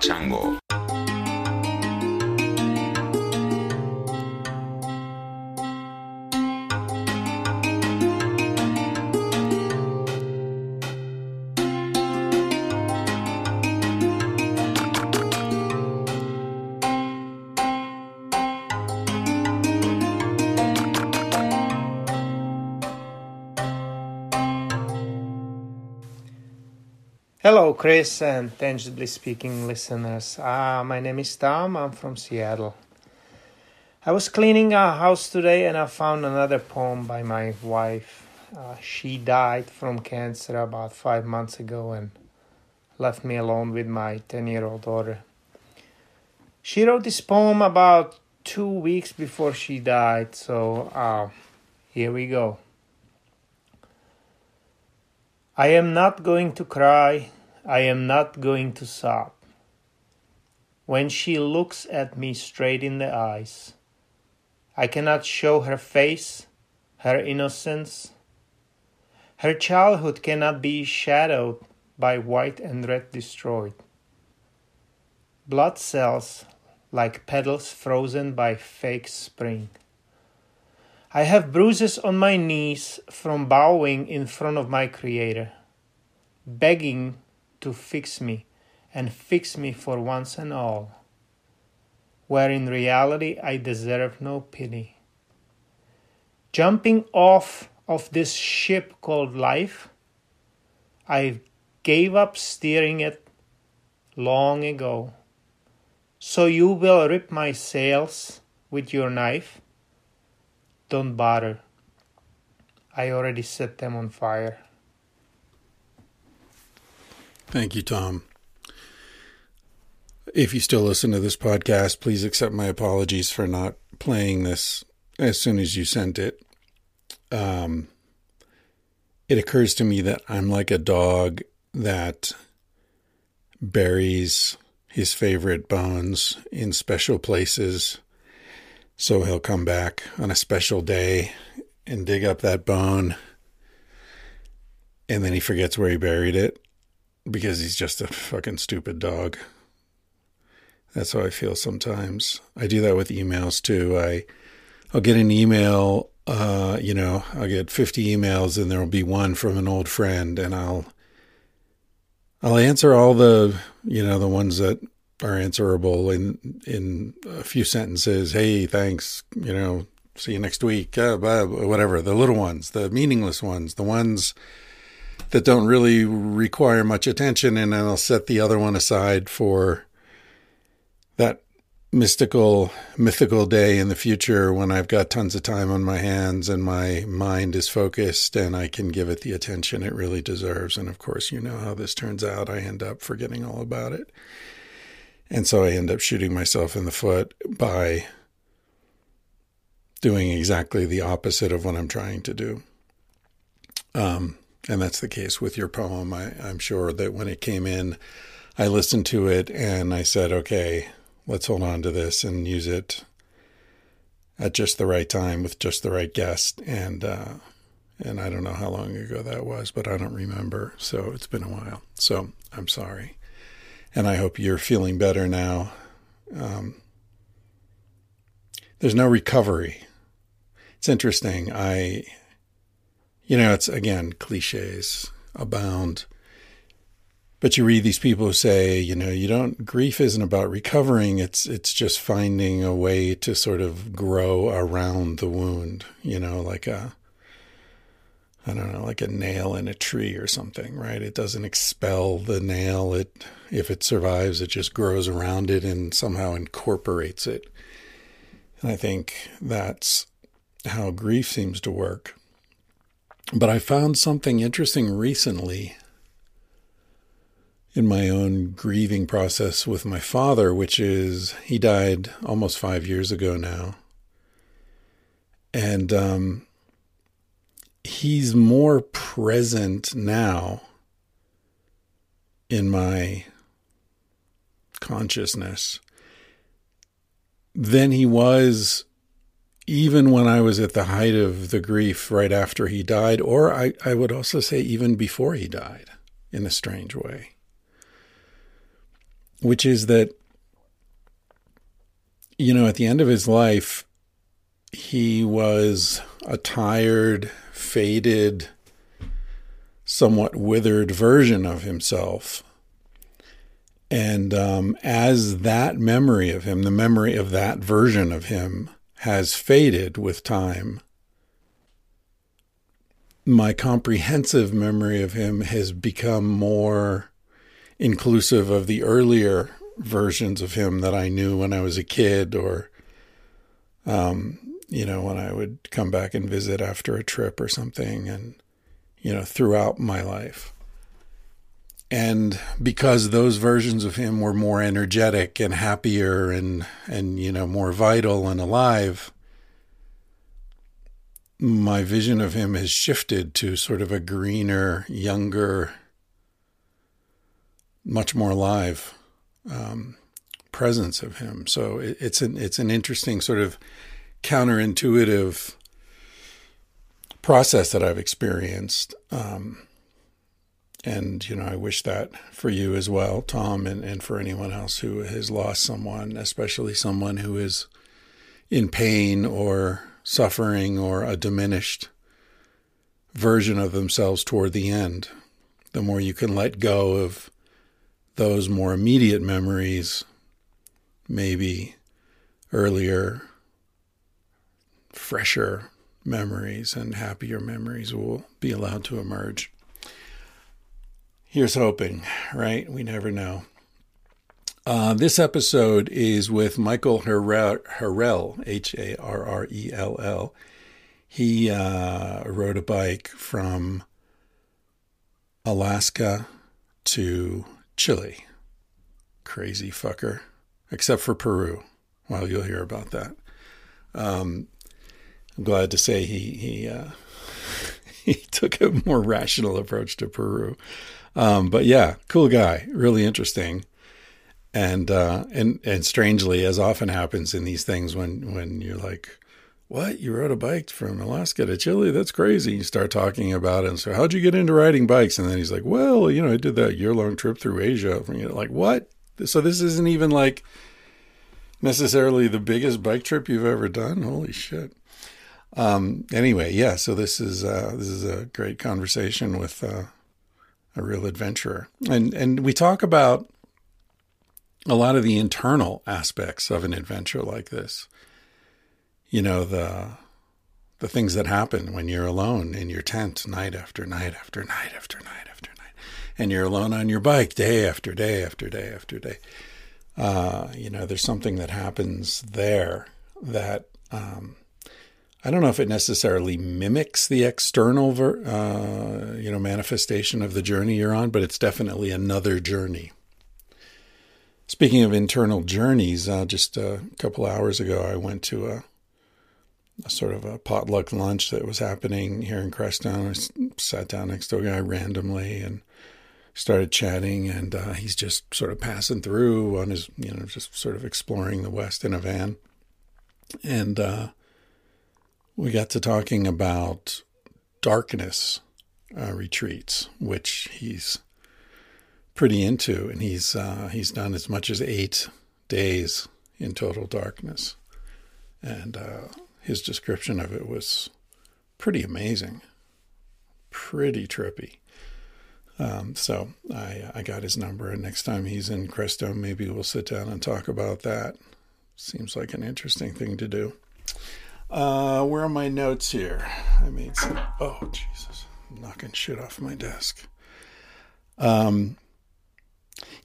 强哥。Chris and Tangentially Speaking listeners. Uh, my name is Tom. I'm from Seattle. I was cleaning our house today and I found another poem by my wife. Uh, she died from cancer about five months ago and left me alone with my 10 year old daughter. She wrote this poem about two weeks before she died, so uh, here we go. I am not going to cry I am not going to sob. When she looks at me straight in the eyes, I cannot show her face, her innocence. Her childhood cannot be shadowed by white and red destroyed. Blood cells like petals frozen by fake spring. I have bruises on my knees from bowing in front of my Creator, begging to fix me and fix me for once and all, where in reality I deserve no pity. Jumping off of this ship called life, I gave up steering it long ago. So you will rip my sails with your knife? Don't bother. I already set them on fire. Thank you, Tom. If you still listen to this podcast, please accept my apologies for not playing this as soon as you sent it. Um, it occurs to me that I'm like a dog that buries his favorite bones in special places. So he'll come back on a special day and dig up that bone. And then he forgets where he buried it because he's just a fucking stupid dog. That's how I feel sometimes. I do that with emails too. I I'll get an email, uh, you know, I'll get 50 emails and there'll be one from an old friend and I'll I'll answer all the, you know, the ones that are answerable in in a few sentences. Hey, thanks, you know, see you next week. Uh, whatever, the little ones, the meaningless ones, the ones that don't really require much attention, and then I'll set the other one aside for that mystical, mythical day in the future when I've got tons of time on my hands and my mind is focused and I can give it the attention it really deserves. And of course, you know how this turns out. I end up forgetting all about it. And so I end up shooting myself in the foot by doing exactly the opposite of what I'm trying to do. Um, and that's the case with your poem. I, I'm sure that when it came in, I listened to it and I said, okay, let's hold on to this and use it at just the right time with just the right guest. And, uh, and I don't know how long ago that was, but I don't remember. So it's been a while. So I'm sorry. And I hope you're feeling better now. Um, there's no recovery. It's interesting. I you know, it's again, cliches abound. But you read these people who say, you know, you don't grief isn't about recovering, it's it's just finding a way to sort of grow around the wound, you know, like a I don't know, like a nail in a tree or something, right? It doesn't expel the nail. It if it survives, it just grows around it and somehow incorporates it. And I think that's how grief seems to work. But I found something interesting recently in my own grieving process with my father, which is he died almost five years ago now. And um, he's more present now in my consciousness than he was even when I was at the height of the grief right after he died, or I, I would also say even before he died in a strange way. which is that, you know, at the end of his life, he was a tired, faded, somewhat withered version of himself. And um, as that memory of him, the memory of that version of him, has faded with time, my comprehensive memory of him has become more inclusive of the earlier versions of him that I knew when I was a kid or um, you know, when I would come back and visit after a trip or something and you know, throughout my life. And because those versions of him were more energetic and happier and and you know, more vital and alive, my vision of him has shifted to sort of a greener, younger, much more alive um, presence of him. So it, it's an it's an interesting sort of counterintuitive process that I've experienced. Um, and you know, I wish that for you as well, Tom, and, and for anyone else who has lost someone, especially someone who is in pain or suffering or a diminished version of themselves toward the end. The more you can let go of those more immediate memories, maybe earlier, fresher memories and happier memories will be allowed to emerge. Here's hoping, right? We never know. Uh, this episode is with Michael Harrell, H A R R E L L. He uh, rode a bike from Alaska to Chile. Crazy fucker. Except for Peru. Well, you'll hear about that. Um, I'm glad to say he he uh, he took a more rational approach to Peru. Um, but yeah, cool guy, really interesting and uh, and and strangely, as often happens in these things, when when you're like, "What? You rode a bike from Alaska to Chile? That's crazy!" You start talking about it, and so how'd you get into riding bikes? And then he's like, "Well, you know, I did that year long trip through Asia." And you're like, "What?" So this isn't even like necessarily the biggest bike trip you've ever done. Holy shit! Um, anyway, yeah. So this is uh, this is a great conversation with uh, a real adventurer, and and we talk about a lot of the internal aspects of an adventure like this. You know, the the things that happen when you're alone in your tent night after night after night after night after night, and you're alone on your bike day after day after day after day. Uh, you know, there's something that happens there that um, I don't know if it necessarily mimics the external, ver- uh, you know, manifestation of the journey you're on, but it's definitely another journey Speaking of internal journeys, uh, just a couple hours ago, I went to a, a, sort of a potluck lunch that was happening here in Crestone. I sat down next to a guy randomly and started chatting, and uh, he's just sort of passing through on his, you know, just sort of exploring the West in a van. And uh, we got to talking about darkness uh, retreats, which he's pretty into, and he's uh, he's done as much as eight days in total darkness, and uh, his description of it was pretty amazing, pretty trippy. Um, so I I got his number, and next time he's in Crestone, maybe we'll sit down and talk about that. Seems like an interesting thing to do. Uh, where are my notes here? I made some. Oh Jesus! I'm knocking shit off my desk. Um,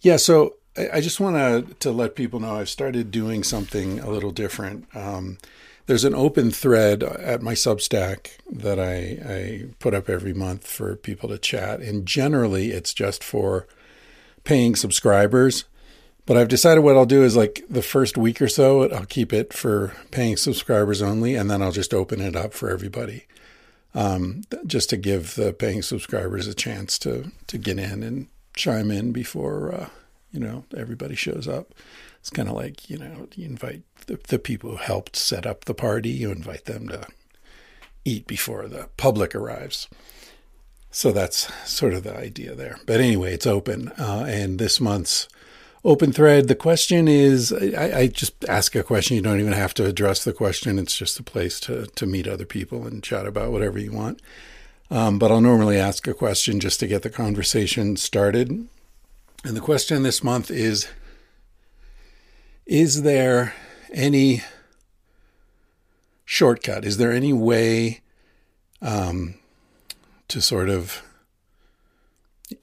yeah, so I just want to to let people know I've started doing something a little different. Um, there's an open thread at my Substack that I, I put up every month for people to chat, and generally it's just for paying subscribers. But I've decided what I'll do is like the first week or so, I'll keep it for paying subscribers only, and then I'll just open it up for everybody, um, just to give the paying subscribers a chance to to get in and chime in before uh, you know everybody shows up. It's kind of like you know you invite the, the people who helped set up the party. You invite them to eat before the public arrives. So that's sort of the idea there. But anyway, it's open, uh, and this month's open thread. The question is, I, I, just ask a question. You don't even have to address the question. It's just a place to to meet other people and chat about whatever you want. Um, but I'll normally ask a question just to get the conversation started. And the question this month is: Is there any shortcut? Is there any way um, to sort of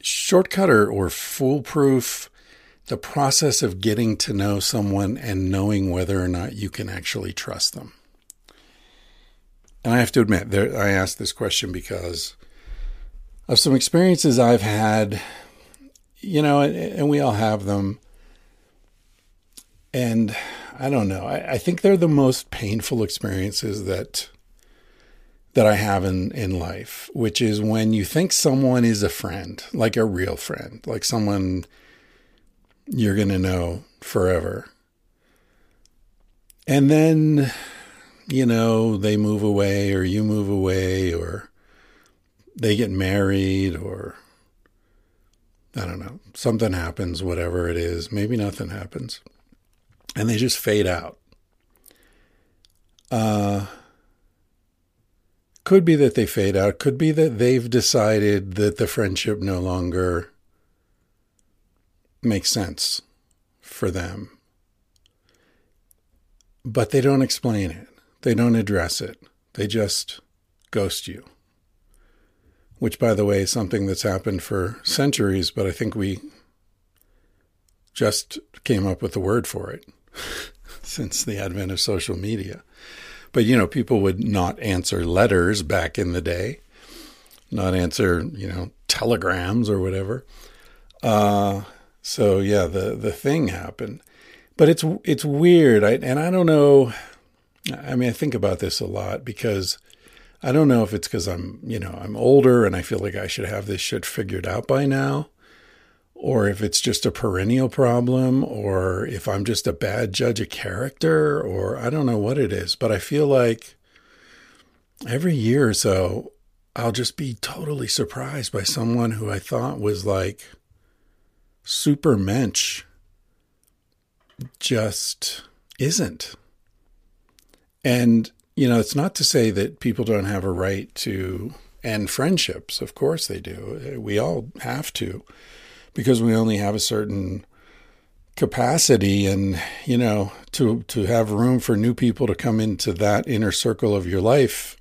shortcut or, or foolproof the process of getting to know someone and knowing whether or not you can actually trust them. And I have to admit, there, I asked this question because of some experiences I've had, you know, and, and we all have them. And I don't know. I, I, think they're the most painful experiences that that I have in, in life, which is when you think someone is a friend, like a real friend, like someone you're going to know forever. And then, you know, they move away or you move away or they get married or I don't know, something happens, whatever it is. Maybe nothing happens. And they just fade out. Uh, could be that they fade out. Could be that they've decided that the friendship no longer makes sense for them. But they don't explain it, they don't address it, they just ghost you. Which, by the way, is something that's happened for centuries, but I think we just came up with the word for it since the advent of social media. But, you know, people would not answer letters back in the day, not answer, you know, telegrams or whatever. Uh, so yeah, the the thing happened, but it's it's weird. I, and I don't know. I mean, I think about this a lot because I don't know if it's because I'm you know I'm older and I feel like I should have this shit figured out by now, or if it's just a perennial problem, or if I'm just a bad judge of character, or I don't know what it is. But I feel like every year or so, I'll just be totally surprised by someone who I thought was like super mensch just isn't. And, you know, it's not to say that people don't have a right to end friendships. Of course they do. We all have to because we only have a certain capacity and you know to to have room for new people to come into that inner circle of your life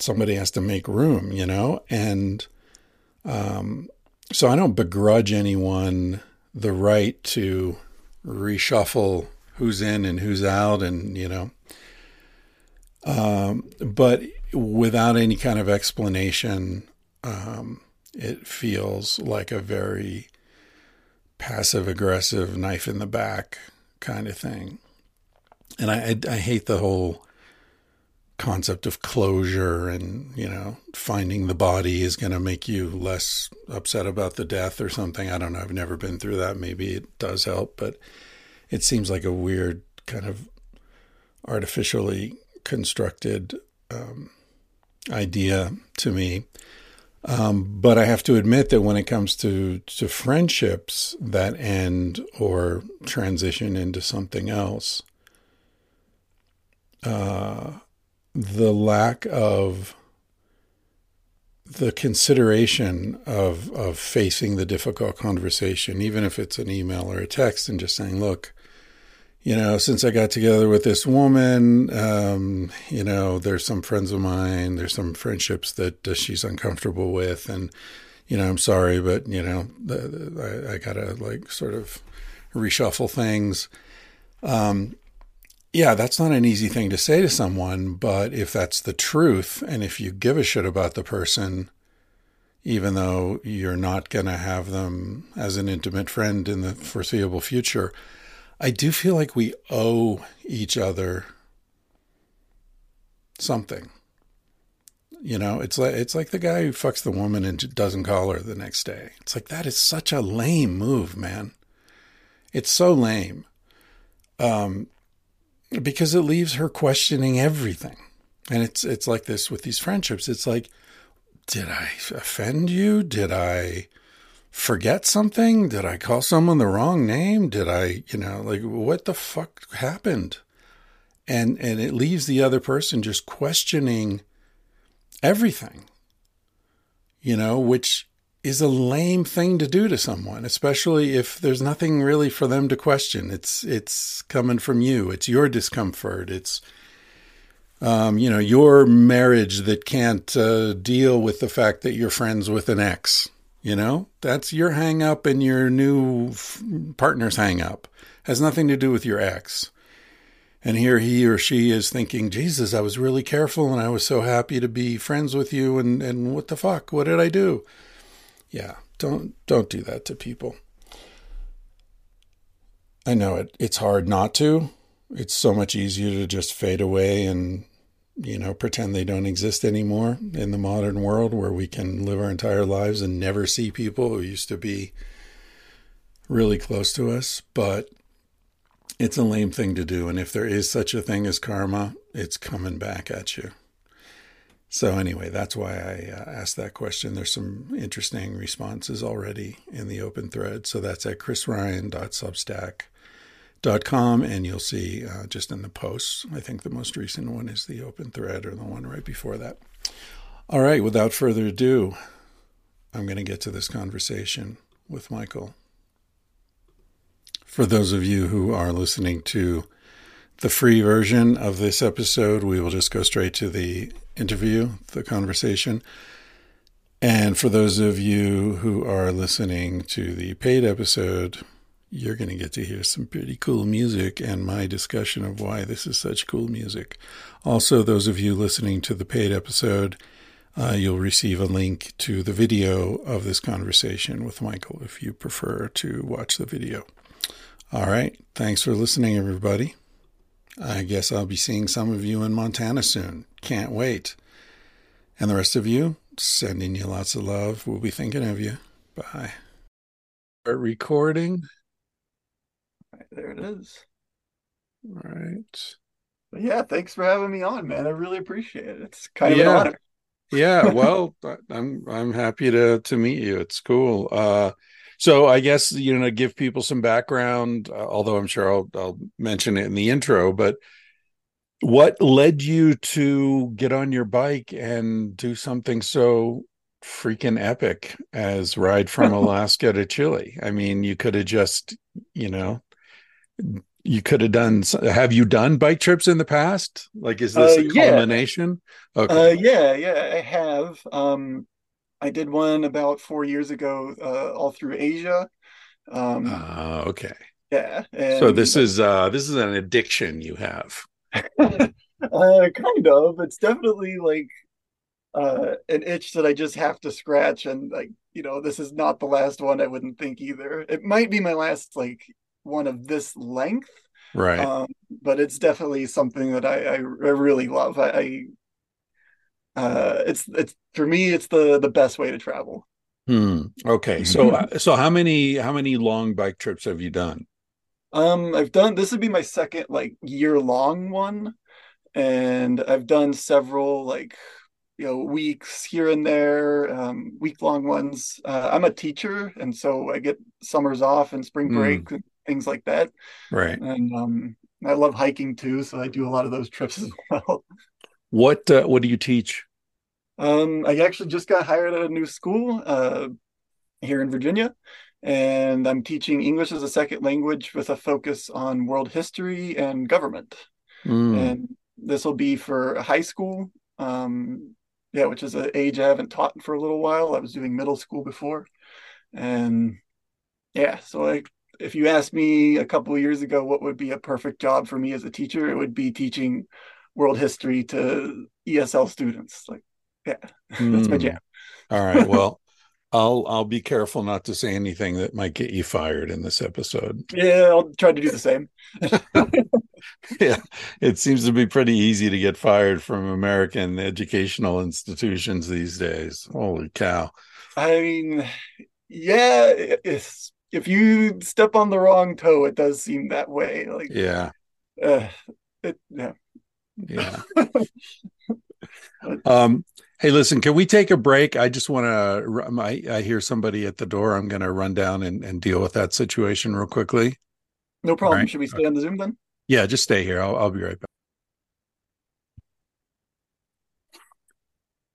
somebody has to make room you know and um so I don't begrudge anyone the right to reshuffle who's in and who's out, and you know, um, but without any kind of explanation, um, it feels like a very passive aggressive knife in the back kind of thing. And I, I, I hate the whole concept of closure and you know finding the body is going to make you less upset about the death or something. I don't know. I've never been through that. Maybe it does help but it seems like a weird kind of artificially constructed um, idea to me. Um, but I have to admit that when it comes to, to friendships that end or transition into something else, uh, the lack of the consideration of of facing the difficult conversation, even if it's an email or a text, and just saying, "Look, you know, since I got together with this woman, um, you know, there's some friends of mine, there's some friendships that uh, she's uncomfortable with, and you know, I'm sorry, but you know, I, I gotta like sort of reshuffle things." Um, yeah, that's not an easy thing to say to someone, but if that's the truth, and if you give a shit about the person, even though you're not going to have them as an intimate friend in the foreseeable future, I do feel like we owe each other something. You know, it's like it's like the guy who fucks the woman and doesn't call her the next day. It's like that is such a lame move, man. It's so lame. Um, because it leaves her questioning everything. And it's it's like this with these friendships. It's like, did I offend you? Did I forget something? Did I call someone the wrong name? Did I, you know, like what the fuck happened? And and it leaves the other person just questioning everything. You know, which is a lame thing to do to someone, especially if there's nothing really for them to question. It's it's coming from you. It's your discomfort. It's um, you know your marriage that can't uh, deal with the fact that you're friends with an ex. You know that's your hang up and your new f- partner's hang up. Has nothing to do with your ex. And here he or she is thinking, Jesus, I was really careful and I was so happy to be friends with you and, and what the fuck? What did I do? Yeah, don't don't do that to people. I know it it's hard not to. It's so much easier to just fade away and you know pretend they don't exist anymore in the modern world where we can live our entire lives and never see people who used to be really close to us, but it's a lame thing to do and if there is such a thing as karma, it's coming back at you. So anyway, that's why I uh, asked that question. There's some interesting responses already in the open thread. So that's at chrisryan.substack.com, and you'll see uh, just in the posts. I think the most recent one is the open thread, or the one right before that. All right, without further ado, I'm going to get to this conversation with Michael. For those of you who are listening to the free version of this episode, we will just go straight to the interview, the conversation. And for those of you who are listening to the paid episode, you're going to get to hear some pretty cool music and my discussion of why this is such cool music. Also, those of you listening to the paid episode, uh, you'll receive a link to the video of this conversation with Michael if you prefer to watch the video. All right. Thanks for listening, everybody. I guess I'll be seeing some of you in Montana soon. Can't wait. And the rest of you, sending you lots of love. We'll be thinking of you. Bye. Start recording. Right, there it is. All right. Yeah, thanks for having me on, man. I really appreciate it. It's kind of Yeah. an honor. Yeah, well, I'm I'm happy to to meet you. It's cool. Uh so I guess you know give people some background, uh, although I'm sure I'll I'll mention it in the intro, but what led you to get on your bike and do something so freaking epic as ride from Alaska to Chile? I mean, you could have just, you know, you could have done have you done bike trips in the past? Like is this Uh, a yeah. culmination? Okay. Uh, yeah, yeah, I have. Um, I did one about four years ago, uh, all through Asia. Um, Ah, okay. yeah, So this is uh this is an addiction you have. uh, kind of. It's definitely like uh, an itch that I just have to scratch, and like you know, this is not the last one. I wouldn't think either. It might be my last like one of this length. Right. um, but it's definitely something that I, I, I really love. I, I uh, it's it's for me, it's the the best way to travel. Hmm. Okay. So uh, so how many how many long bike trips have you done? Um, I've done this would be my second like year long one, and I've done several like you know weeks here and there, um, week long ones. Uh, I'm a teacher, and so I get summers off and spring Hmm. break and things like that. Right. And um, I love hiking too, so I do a lot of those trips as well. What uh, what do you teach? Um, I actually just got hired at a new school uh, here in Virginia, and I'm teaching English as a second language with a focus on world history and government. Hmm. And this will be for high school, um, yeah, which is an age I haven't taught for a little while. I was doing middle school before, and yeah, so I, if you asked me a couple of years ago what would be a perfect job for me as a teacher, it would be teaching world history to ESL students. Like, yeah, that's my Hmm. jam. All right. Well, I'll I'll be careful not to say anything that might get you fired in this episode. Yeah, I'll try to do the same. yeah, it seems to be pretty easy to get fired from American educational institutions these days. Holy cow. I mean, yeah, it's, if you step on the wrong toe, it does seem that way. Like, Yeah. uh, it, yeah. Yeah. um Hey, listen, can we take a break? I just want to. I, I hear somebody at the door. I'm going to run down and, and deal with that situation real quickly. No problem. Right. Should we stay on the Zoom then? Yeah, just stay here. I'll, I'll be right back.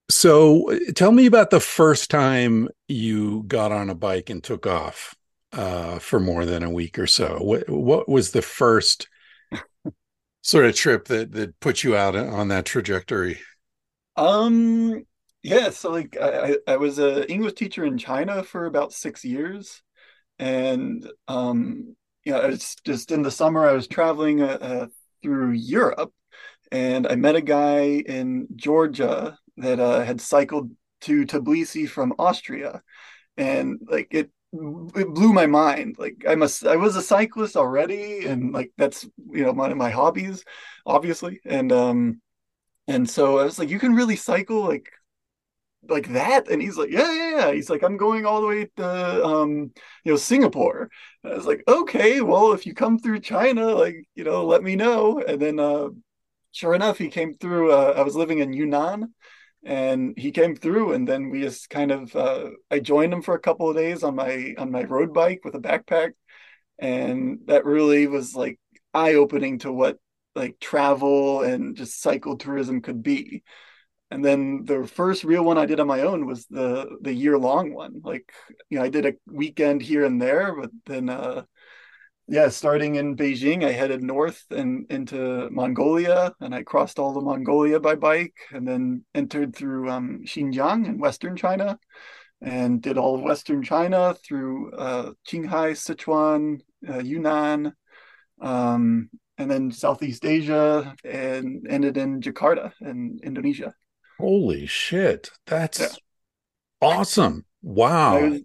So, tell me about the first time you got on a bike and took off uh, for more than a week or so. What, what was the first sort of trip that that put you out on that trajectory? Um, yeah. So, like, I, I was an English teacher in China for about six years, and um, yeah, it's just in the summer I was traveling uh, uh, through Europe, and I met a guy in Georgia that uh, had cycled to Tbilisi from Austria, and like it it blew my mind. Like i must i was a cyclist already, and like that's you know one of my hobbies, obviously, and um and so I was like, you can really cycle like like that? And he's like yeah yeah yeah. He's like i'm going all the way to um you know singapore. And i was like okay well if you come through china like you know let me know. And then uh sure enough he came through uh, i was living in yunnan and he came through and then we just kind of uh, i joined him for a couple of days on my on my road bike with a backpack and that really was like eye opening to what like travel and just cycle tourism could be. And then the first real one i did on my own was the the year long one. Like you know i did a weekend here and there but then uh yeah, starting in Beijing, I headed north and into Mongolia, and I crossed all of Mongolia by bike, and then entered through um, Xinjiang in western China, and did all of western China through uh, Qinghai, Sichuan, uh, Yunnan, um, and then Southeast Asia, and ended in Jakarta in Indonesia. Holy shit, that's yeah. awesome! Wow.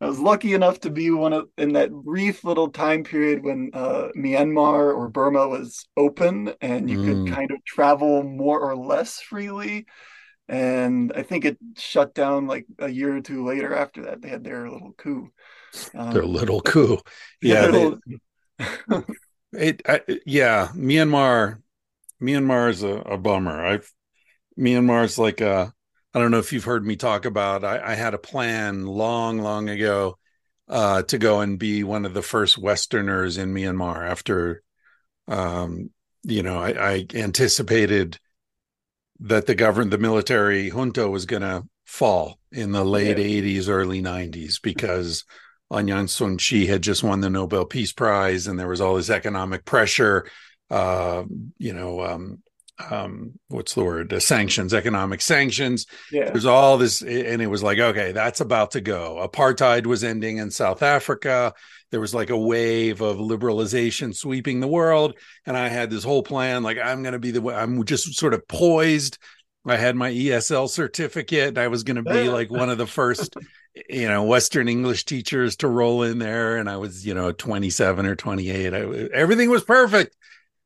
I was lucky enough to be one of in that brief little time period when uh, Myanmar or Burma was open and you mm. could kind of travel more or less freely. And I think it shut down like a year or two later after that. They had their little coup. Um, their little coup. Yeah. Little... They, it, I, yeah. Myanmar, Myanmar is a, a bummer. I've, Myanmar's like a, I don't know if you've heard me talk about. I, I had a plan long, long ago uh, to go and be one of the first Westerners in Myanmar. After, um, you know, I, I, anticipated that the government, the military junta, was going to fall in the late yeah. '80s, early '90s because Aung San Suu Kyi had just won the Nobel Peace Prize, and there was all this economic pressure. Uh, you know, um, um what's the word? Uh, sanctions economic sanctions. Yeah. there's all this and it was like okay that's about to go. Apartheid was ending in south africa. There was like a wave of liberalization sweeping the world and i had this whole plan like i'm going to be the i'm just sort of poised. I had my esl certificate. I was going to be like one of the first you know western english teachers to roll in there and i was you know 27 or 28 I, everything was perfect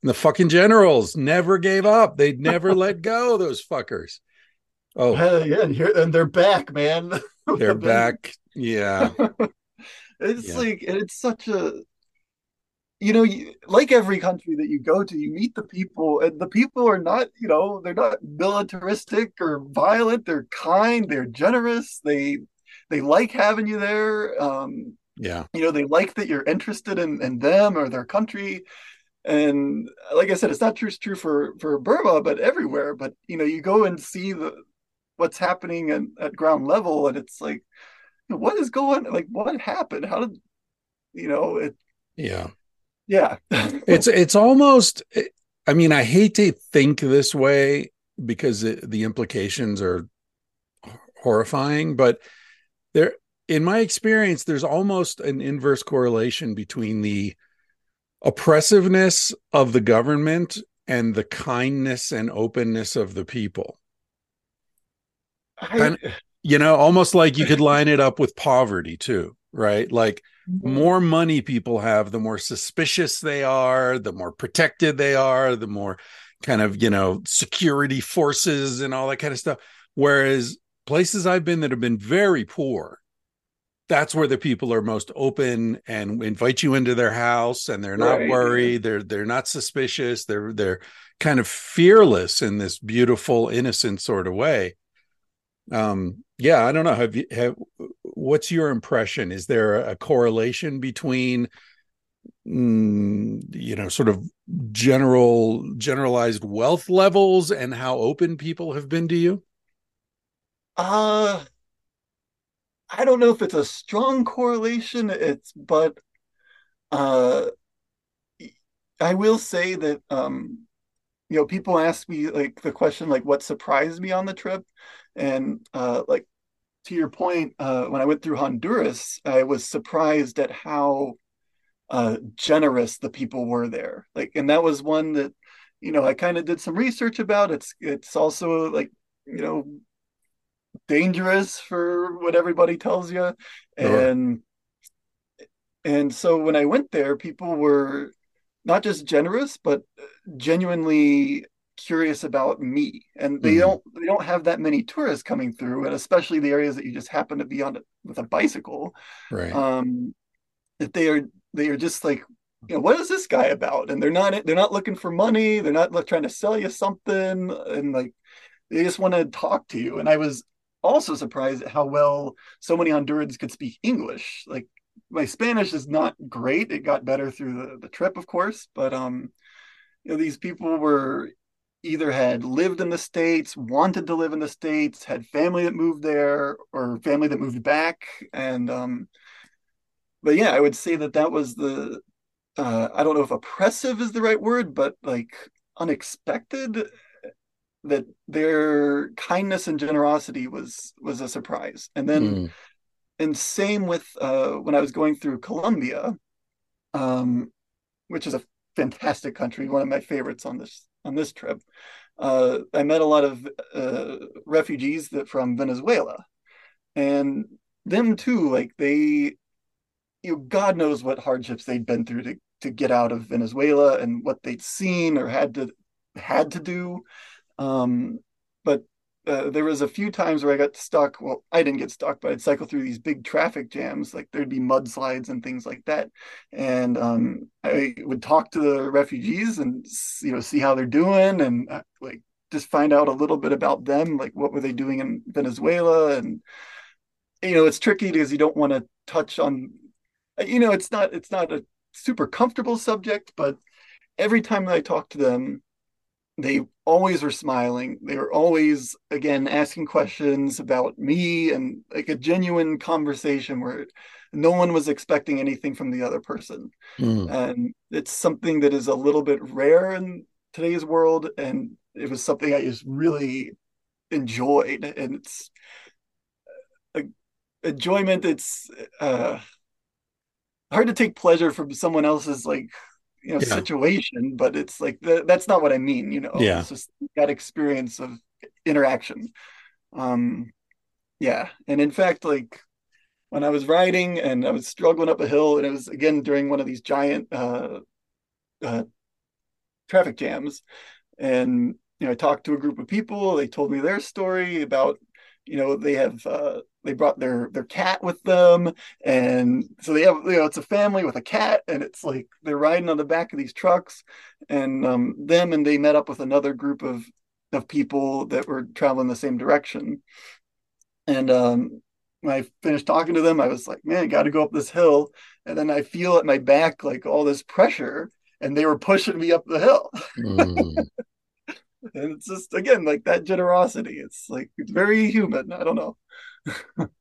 the fucking generals never gave up. they'd never let go. Those fuckers. Oh uh, yeah, and here and they're back, man. they're back. Yeah. it's yeah. like it's such a you know, you, like every country that you go to, you meet the people, and the people are not, you know, they're not militaristic or violent. They're kind. They're generous. They they like having you there. Um, yeah, you know, they like that you're interested in in them or their country and like I said, it's not true true for for Burma, but everywhere. But you know, you go and see the what's happening at, at ground level, and it's like, what is going? Like, what happened? How did you know it? Yeah, yeah. it's it's almost. I mean, I hate to think this way because it, the implications are horrifying, but there, in my experience, there's almost an inverse correlation between the oppressiveness of the government and the kindness and openness of the people. I, you know, almost like you could line it up with poverty too, right? Like mm-hmm. more money people have, the more suspicious they are, the more protected they are, the more kind of, you know, security forces and all that kind of stuff. Whereas places I've been that have been very poor, that's where the people are most open and invite you into their house and they're not right. worried they're they're not suspicious they're they're kind of fearless in this beautiful innocent sort of way Um, yeah, I don't know. Have you have what's your impression? Is there a correlation between mm, you know, sort of general generalized wealth levels and how open people have been to you? Uh I don't know if it's a strong correlation. It's but uh I will say that um you know people ask me like the question like what surprised me on the trip and uh like to your point uh when I went through Honduras I was surprised at how uh generous the people were there like and that was one that you know I kind of did some research about it's it's also like you know dangerous for what everybody tells you Sure. and and so when I went there people were not just generous but genuinely curious about me. And they hmm don't they don't have that many tourists coming through and especially the areas that you just happen to be on with a bicycle Right. um that they are they are just like you know what is this guy about? And they're not they're not looking for money. They're not like, trying to sell you something. And like they just want to talk to you. And i was also surprised at how well so many hondurans could speak english. Like my spanish is not great. It got better through the, the trip of course but um you know these people were either had lived in the states wanted to live in the states had family that moved there or family that moved back. And um but yeah i would say that that was the uh i don't know if oppressive is the right word but like unexpected that their kindness and generosity was was a surprise. And then Mm. and same with uh when i was going through colombia um which is a fantastic country one of my favorites on this on this trip uh i met a lot of uh refugees that from venezuela. And them too like they you know god knows what hardships they'd been through to to get out of venezuela and what they'd seen or had to had to do um, but uh, there was a few times where I got stuck. Well, I didn't get stuck, but I'd cycle through these big traffic jams. Like there'd be mudslides and things like that. And um, I would talk to the refugees and you know see how they're doing and uh, like just find out a little bit about them. Like what were they doing in Venezuela? And you know it's tricky because you don't want to touch on. You know it's not it's not a super comfortable subject, but every time I talk to them, they always were smiling. They were always, again, asking questions about me and like a genuine conversation where no one was expecting anything from the other person. Mm. And it's something that is a little bit rare in today's world. And it was something I just really enjoyed. And it's a enjoyment. It's uh, hard to take pleasure from someone else's like you know Yeah. situation but it's like the, that's not what i mean you know Yeah. it's just that experience of interaction um yeah and in fact like when i was riding and i was struggling up a hill and it was again during one of these giant uh, uh traffic jams and you know i talked to a group of people they told me their story about you know they have uh they brought their their cat with them and so they have you know it's a family with a cat and it's like they're riding on the back of these trucks and um them and they met up with another group of of people that were traveling the same direction. And um when I finished talking to them I was like man got to go up this hill. And then I feel at my back like all this pressure and they were pushing me up the hill. Mm. And it's just again like that generosity it's like it's very human i don't know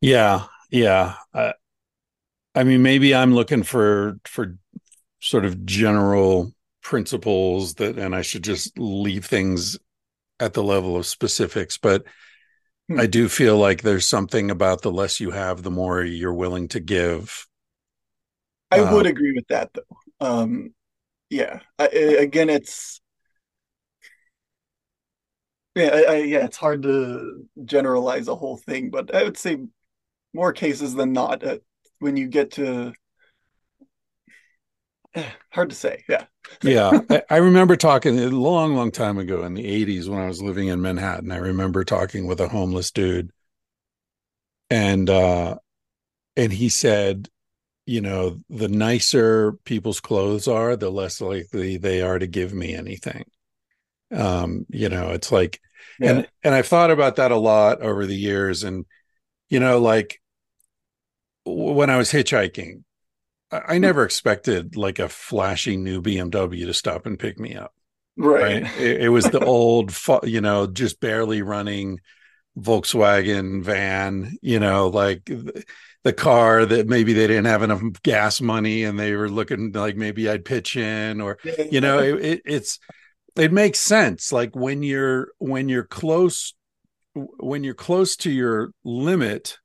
Yeah. Yeah. Uh, I mean, maybe I'm looking for for sort of general principles that, and I should just leave things at the level of specifics. But Hmm. I do feel like there's something about the less you have, the more you're willing to give. i Uh, would agree with that though um yeah I- again it's yeah I, I, yeah it's hard to generalize a whole thing but i would say more cases than not uh, when you get to hard to say yeah yeah, I, I remember talking a long, long time ago in the 80s when I was living in Manhattan. I remember talking with a homeless dude, and uh, and he said, you know, the nicer people's clothes are, the less likely they are to give me anything. Um, you know, it's like, yeah. and and I've thought about that a lot over the years, and you know, like when I was hitchhiking, I, I never expected like a flashy new BMW to stop and pick me up. Right. right? It, it was the old, you know, just barely running Volkswagen van, you know, like the car that maybe they didn't have enough gas money and they were looking like maybe I'd pitch in or, you know, it, it, it's, it makes sense. Like when you're, when you're close, when you're close to your limit,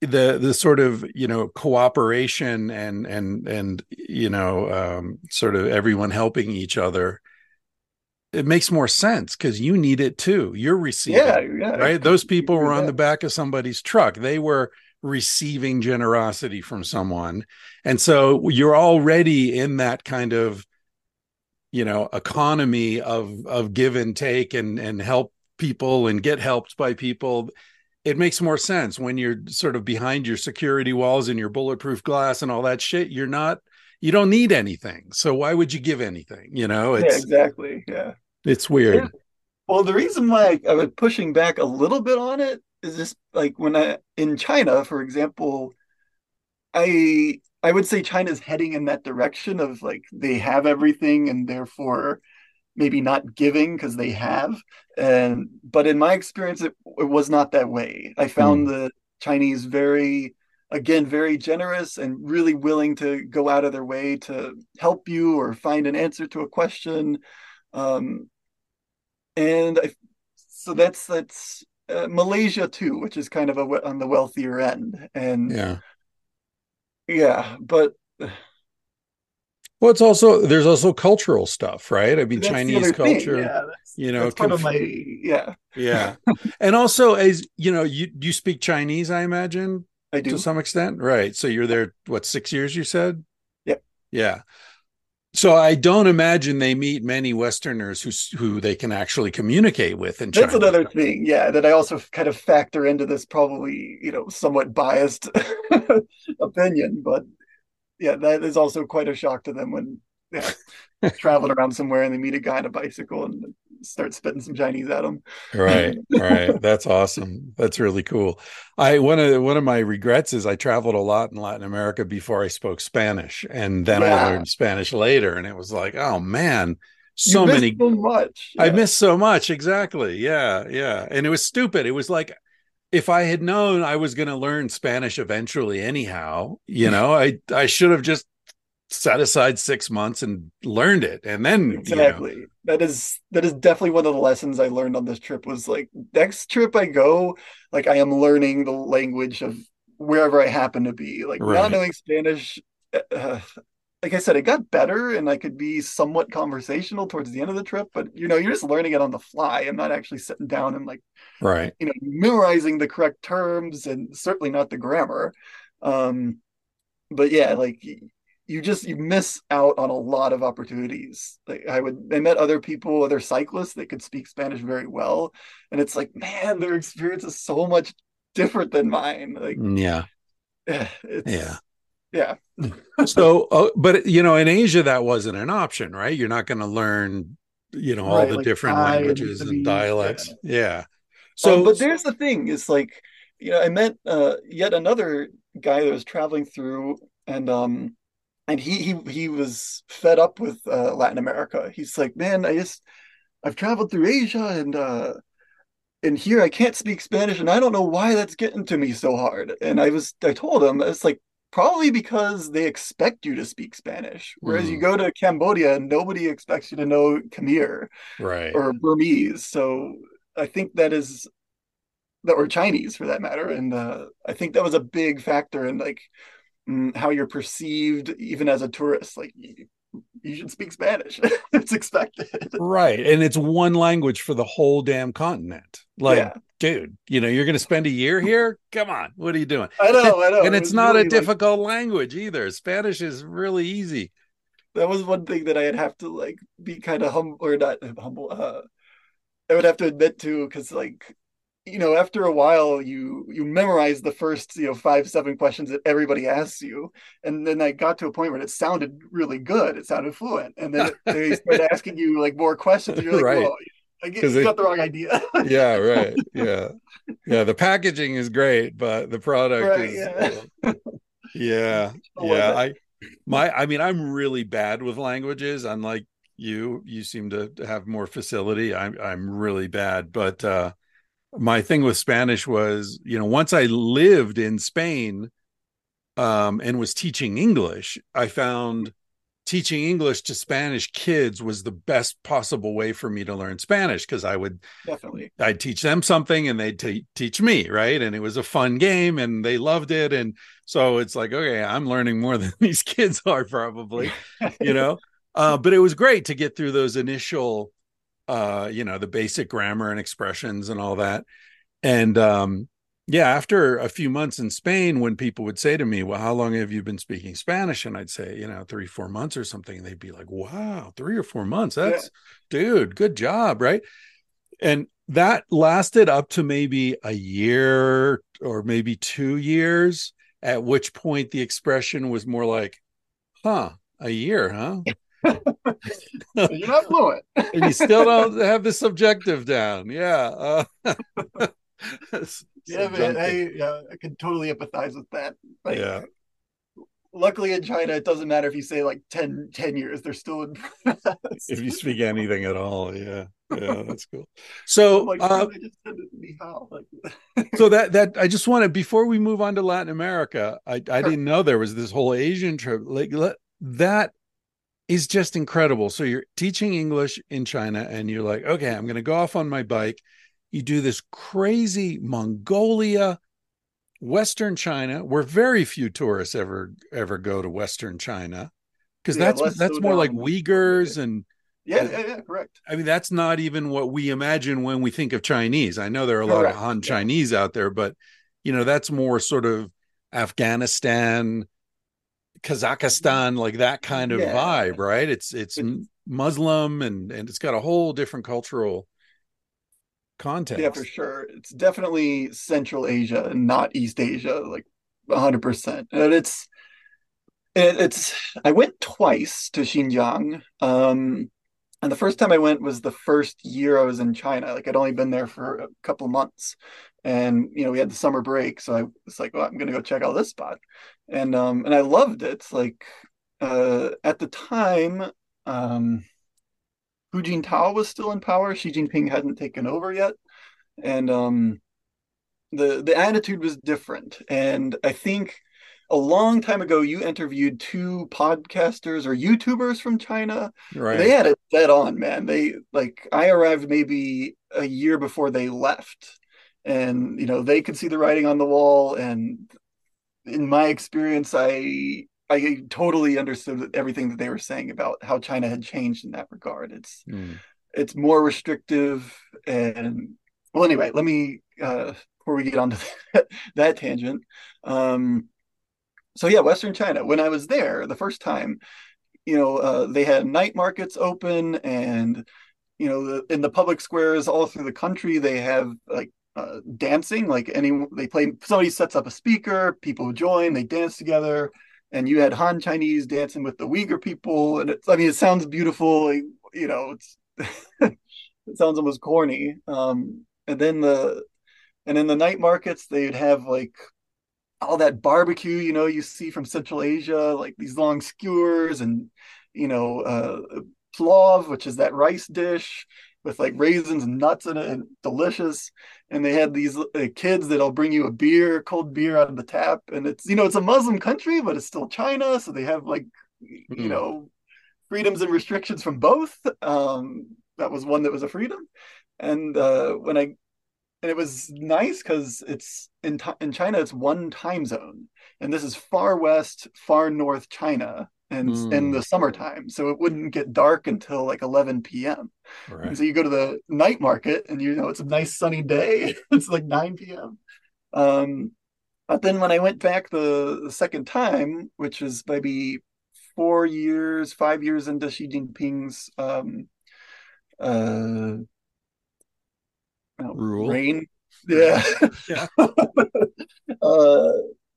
the the sort of you know cooperation and and and you know um, sort of everyone helping each other it makes more sense because you need it too. You're receiving yeah, yeah right? those people were on the back of somebody's truck. They were receiving generosity from someone. And so you're already in that kind of you know economy of of give and take and and help people and get helped by people it makes more sense when you're sort of behind your security walls and your bulletproof glass and all that shit. You're not, you don't need anything. So why would you give anything? You know, it's, yeah, exactly. Yeah. It's weird. well, the reason why I, I was pushing back a little bit on it is just like when I, in China, for example, I, I would say China's heading in that direction of like they have everything and therefore maybe not giving because they have. And but in my experience it, it was not that way. I found mm. the chinese very again very generous and really willing to go out of their way to help you or find an answer to a question. Um, and I, so that's that's uh, malaysia too which is kind of a, on the wealthier end. And yeah yeah but well, it's also there's also cultural stuff, right? I mean, that's Chinese culture, yeah, you know, kind of my yeah, yeah, and also as you know, you you speak Chinese, I imagine, I do to some extent, right? So you're there, what six years? You said, yep, yeah. So I don't imagine they meet many Westerners who who they can actually communicate with And That's another thing, yeah, that I also kind of factor into this probably you know somewhat biased opinion, but yeah, that is also quite a shock to them when yeah, traveling around somewhere and they meet a guy on a bicycle and start spitting some Chinese at them. right, right. That's awesome. That's really cool. I one of one of my regrets is I traveled a lot in Latin America before I spoke Spanish, and then yeah. I learned Spanish later, and it was like, oh man, so many so much. Yeah. I missed so much. Exactly. Yeah, yeah. And it was stupid. It was like if I had known I was going to learn Spanish eventually, anyhow, you know, I I should have just set aside six months and learned it, and then exactly. You know. That is that is definitely one of the lessons I learned on this trip. Was like next trip I go, like I am learning the language of wherever I happen to be. Like right. not knowing Spanish. Uh, like I said, it got better and I could be somewhat conversational towards the end of the trip, but you know, you're just learning it on the fly. I'm not actually sitting down and like, right, you know, memorizing the correct terms and certainly not the grammar. Um, but yeah, like you just you miss out on a lot of opportunities. Like I would, I met other people, other cyclists that could speak Spanish very well, and it's like, man, their experience is so much different than mine. Like, yeah, yeah yeah. so, uh, but you know, in Asia, that wasn't an option, right? You're not going to learn, you know, all right, the like different languages and, and dialects. Yeah. yeah. So, um, but there's the thing: is like, you know, I met uh, yet another guy that was traveling through, and um, and he he he was fed up with uh, Latin America. He's like, man, I just I've traveled through Asia and uh and here I can't speak Spanish and I don't know why that's getting to me so hard. And I was I told him it's like probably because they expect you to speak Spanish. Whereas mm. you go to Cambodia, and nobody expects you to know Khmer right. or Burmese. So I think that is that or Chinese for that matter. And uh, I think that was a big factor in like how you're perceived even as a tourist. Like you, you should speak Spanish. it's expected. Right. And it's one language for the whole damn continent. Like yeah dude, you know, you're going to spend a year here? Come on. What are you doing? I know, I know. And it it's not really a difficult like, language either. Spanish is really easy. That was one thing that I'd have to like be kind of humble or not humble. Uh, I would have to admit to because like you know, after a while, you you memorize the first, you know, five seven questions that everybody asks you, and then I got to a point where it sounded really good. It sounded fluent, and then they started asking you like more questions. And you're like, right. whoa. I guess you got the wrong idea. yeah, right. Yeah. Yeah. The packaging is great, but the product right, is yeah. yeah. yeah. I my I mean, I'm really bad with languages. Unlike you, you seem to have more facility. I'm I'm really bad. But uh my thing with Spanish was, you know, once I lived in Spain um, and was teaching English, I found teaching English to Spanish kids was the best possible way for me to learn Spanish because I would definitely I'd teach them something and they'd t- teach me, right? And it was a fun game and they loved it. And so it's like, okay, I'm learning more than these kids are probably, you know. Uh, but it was great to get through those initial uh, you know, the basic grammar and expressions and all that. And um, yeah, after a few months in Spain, when people would say to me, Well, how long have you been speaking Spanish? And I'd say, you know, three, four months or something. And they'd be like, Wow, three or four months. That's yeah. dude, good job. Right. And that lasted up to maybe a year or maybe two years, at which point the expression was more like, huh, a year, huh? You're not fluent. and you still don't have the subjunctive down. Yeah. Uh, yeah, man. I, yeah, I can totally empathize with that. Like, yeah. Luckily in China, it doesn't matter if you say like 10, 10 years, they're still in. if you speak anything at all. Yeah. Yeah, that's cool. So, like, uh, so that that I just want to before we move on to Latin America, I I sure. didn't know there was this whole Asian trip. Like that is just incredible. So you're teaching English in China and you're like, okay, I'm going to go off on my bike. You do this crazy Mongolia, Western China, where very few tourists ever ever go to Western China because yeah, that's that's more like Uyghurs and yeah, yeah, yeah, correct. I mean, that's not even what we imagine when we think of Chinese. I know there are a correct. lot of Han Chinese out there, but you know, that's more sort of Afghanistan, Kazakhstan, like that kind of yeah. vibe, right? It's it's Muslim and and it's got a whole different cultural context. Yeah, for sure. It's definitely Central Asia and not East Asia, like hundred percent. And it's it, it's I went twice to Xinjiang. Um and the first time I went was the first year I was in China. Like I'd only been there for a couple months and you know we had the summer break so i was like well i'm gonna go check out this spot. And um and i loved it. Like uh at the time um hu jintao was still in power. Xi jinping hadn't taken over yet. And um the the attitude was different. And i think a long time ago you interviewed two podcasters or youtubers from china. Right. They had it dead on man. They like i arrived maybe a year before they left and you know they could see the writing on the wall. And in my experience i i totally understood everything that they were saying about how china had changed in that regard. It's mm. it's more restrictive. And well anyway let me uh before we get on to that, that tangent um so yeah western china when i was there the first time you know uh, they had night markets open and you know the, in the public squares all through the country they have like uh, dancing like anyone they play somebody sets up a speaker people join they dance together and you had han chinese dancing with the uyghur people and it's i mean it sounds beautiful like, you know it sounds almost corny um and then the and in the night markets they'd have like all that barbecue you know you see from central asia like these long skewers and you know uh plov which is that rice dish with like raisins and nuts in it and delicious and they had these uh, kids that'll bring you a beer cold beer out of the tap and it's you know it's a muslim country but it's still china so they have like mm. you hmm. know freedoms and restrictions from both um that was one that was a freedom and uh when i and it was nice because it's in in china it's one time zone. And this is far west far north china and mm. in the summertime. So it wouldn't get dark until like 11 p.m right. and so you go to the night market and you know it's a nice sunny day. It's like 9 p.m um but then when i went back the, the second time which is maybe four years five years into xi jinping's um uh Rule. reign Yeah. Yeah. uh,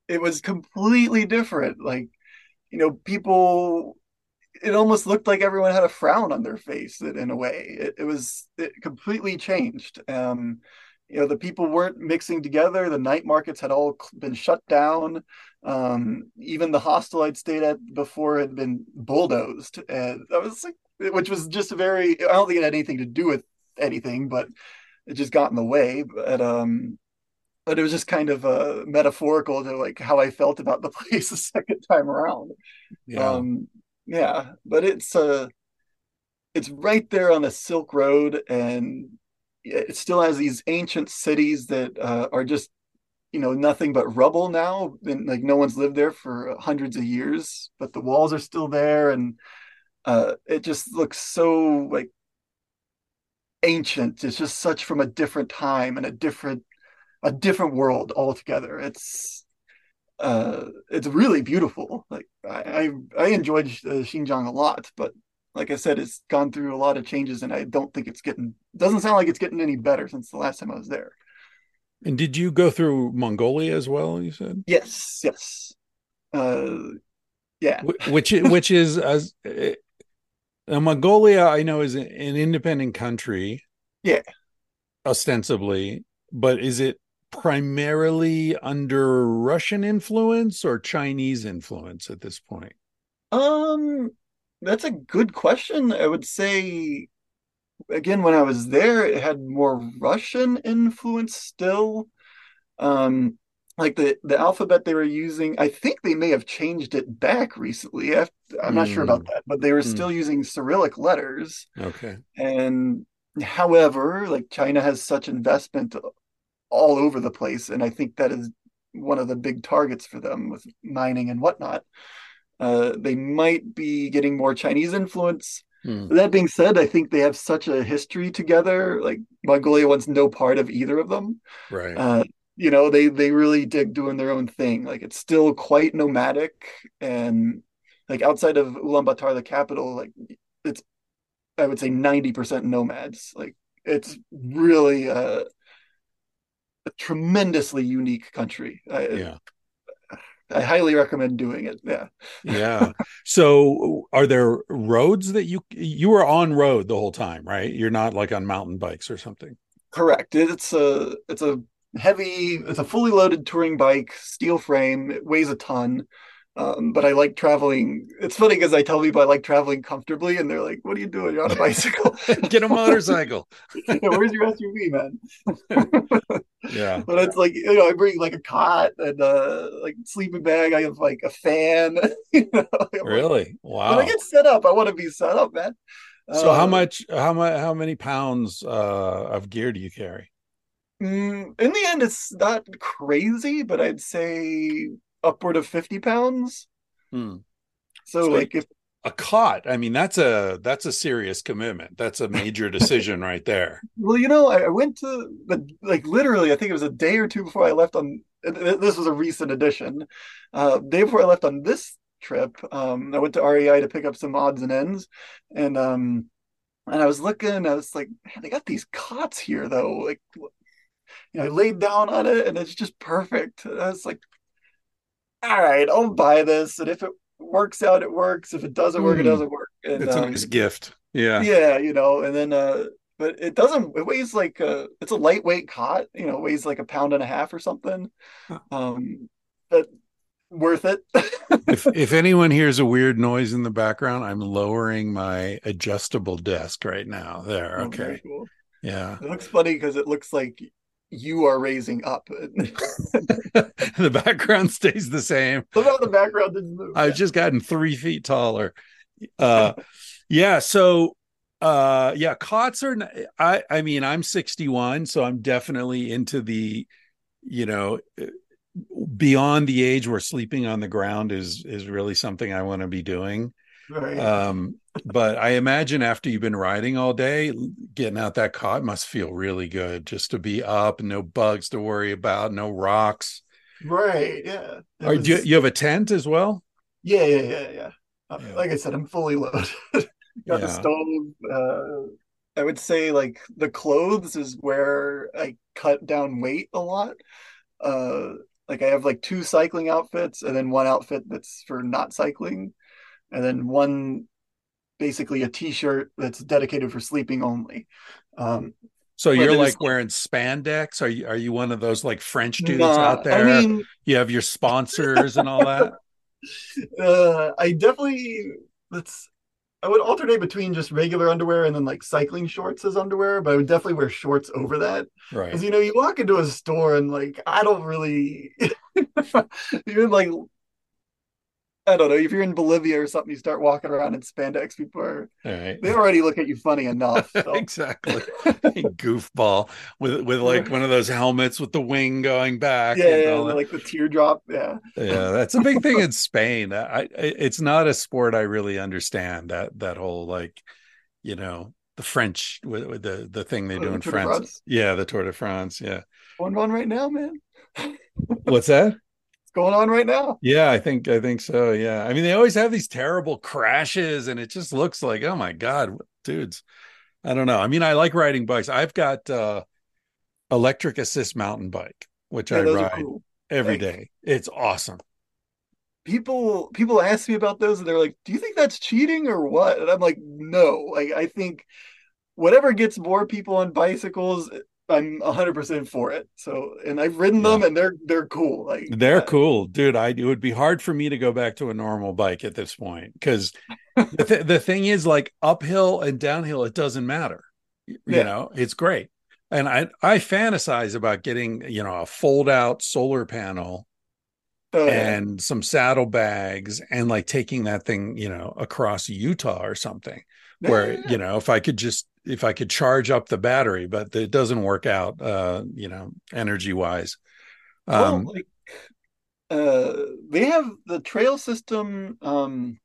it was completely different. Like, you know, people, it almost looked like everyone had a frown on their face in, in a way. It, it was, it completely changed. Um, you know, the people weren't mixing together. The night markets had all been shut down. Um, even the hostel I'd stayed at before had been bulldozed. And that was like, which was just a very, I don't think it had anything to do with anything, but it just got in the way. But um, but it was just kind of uh, metaphorical to like how I felt about the place the second time around. Yeah. Um, yeah, but it's uh, it's right there on the Silk Road, and it still has these ancient cities that uh, are just you know nothing but rubble now, and like no one's lived there for hundreds of years, but the walls are still there, and uh, it just looks so like ancient. It's just such from a different time and a different a different world altogether. It's uh it's really beautiful. Like I I, I enjoyed uh, Xinjiang a lot, but like I said, it's gone through a lot of changes, and I don't think it's getting doesn't sound like it's getting any better since the last time I was there. And did you go through Mongolia as well? You said yes, yes, uh, yeah. Which which is as uh, Mongolia, I know is an independent country. Yeah, ostensibly, but is it primarily under Russian influence or Chinese influence at this point? Um, that's a good question. I would say, again, when I was there, it had more Russian influence still. Um, like the the alphabet they were using, I think they may have changed it back recently. I, am not mm. sure about hmm. that, but they were mm. still using Cyrillic letters. Okay. And however, like China has such investment all over the place, and I think that is one of the big targets for them with mining and whatnot. Uh, they might be getting more Chinese influence. Hmm. That being said, I think they have such a history together. Like Mongolia wants no part of either of them. Right. Uh, you know, they they really dig doing their own thing. Like it's still quite nomadic, and like outside of Ulaanbaatar, the capital, like it's I would say ninety percent nomads. Like it's really uh, a tremendously unique country. I, yeah. I highly recommend doing it. Yeah. yeah. So are there roads that you you were on road the whole time, right? You're not like on mountain bikes or something. Correct. It's a it's a heavy it's a fully loaded touring bike, steel frame, it weighs a ton. Um, but I like traveling. It's funny because I tell people I like traveling comfortably, and they're like, "What are you doing? You're on a bicycle. Get a motorcycle. yeah, where's your SUV, man?" yeah. But it's like you know, I bring like a cot and uh like sleeping bag. I have like a fan. you know, really? Wow. When I get set up, I want to be set up, man. So uh, how much? How much? How many pounds uh, of gear do you carry? Mm, in the end, it's not crazy, but I'd say upward of 50 pounds. Hmm. So, so, like if a cot, I mean, that's a that's a serious commitment. That's a major decision right there. Well, you know, I, I went to the like literally, I think it was a day or two before I left on. This was a recent addition. Uh, day before I left on this trip, um, I went to REI to pick up some odds and ends, and um, and I was looking. I was like, man, they got these cots here though. Like, you know, I laid down on it, and it's just perfect. I was like, all right, I'll buy this. And if it works out, it works. If it doesn't work, mm. it hmm. doesn't work. And, it's a um, nice gift. Yeah. Yeah, you know, and then uh but it doesn't it weighs like uh it's a lightweight cot, you know, weighs like a pound and a half or something. Um but worth it. if if anyone hears a weird noise in the background, I'm lowering my adjustable desk right now. There. Oh, okay. Cool. Yeah. It looks funny because it looks like you are raising up. the background stays the same. Somehow the background didn't move. I've just gotten three feet taller. Uh, yeah. So, uh, yeah, cots are. I. I mean, I'm 61, so I'm definitely into the, you know, beyond the age where sleeping on the ground is is really something I want to be doing. Right. Um, but I imagine after you've been riding all day, getting out that cot must feel really good just to be up, no bugs to worry about, no rocks. Right. Yeah. Are, was... do you, you, have a tent as well? Yeah. Yeah. Yeah. Yeah. Uh, yeah. Like I said, I'm fully loaded. Got yeah. the stove, uh, I would say like the clothes is where I cut down weight a lot. Uh, like I have like two cycling outfits and then one outfit that's for not cycling, and then one basically a t-shirt that's dedicated for sleeping only. Um, so you're like wearing spandex? Are you are you one of those like French dudes nah, out there? I mean, you have your sponsors and all that. Uh, I definitely that's I would alternate between just regular underwear and then like cycling shorts as underwear, but I would definitely wear shorts over that. Right. Because you know, you walk into a store and like I don't really even like I don't know, if you're in Bolivia or something, you start walking around in spandex, people are right. they already look at you funny enough. So. exactly. Goofball with with like one of those helmets with the wing going back. Yeah, yeah like the teardrop. Yeah. Yeah, that's a big thing in Spain. I it's not a sport I really understand that that whole like, you know, the French with, the the thing they oh, do in France. France. Yeah, the Tour de France. Yeah. one one right now, man. What's that? Going on right now. Yeah, I think I think so. Yeah. I mean, they always have these terrible crashes and it just looks like, oh my God, dudes. I don't know. I mean, I like riding bikes. I've got uh electric assist mountain bike, which yeah, I ride cool. every like, day. It's awesome. People people ask me about those and they're like, Do you think that's cheating or what? And I'm like, no. Like I think whatever gets more people on bicycles I'm 100% for it. So, and I've ridden yeah. them and they're they're cool. Like They're uh, cool, dude. I it would be hard for me to go back to a normal bike at this point cuz the, th- the thing is like uphill and downhill it doesn't matter. You yeah. know, it's great. And I I fantasize about getting, you know, a fold out solar panel oh, and yeah. some saddlebags and like taking that thing, you know, across Utah or something where, you know, if I could just if I could charge up the battery, but it doesn't work out, uh, you know, energy wise. Um, well, like, uh, they have the trail system. Um,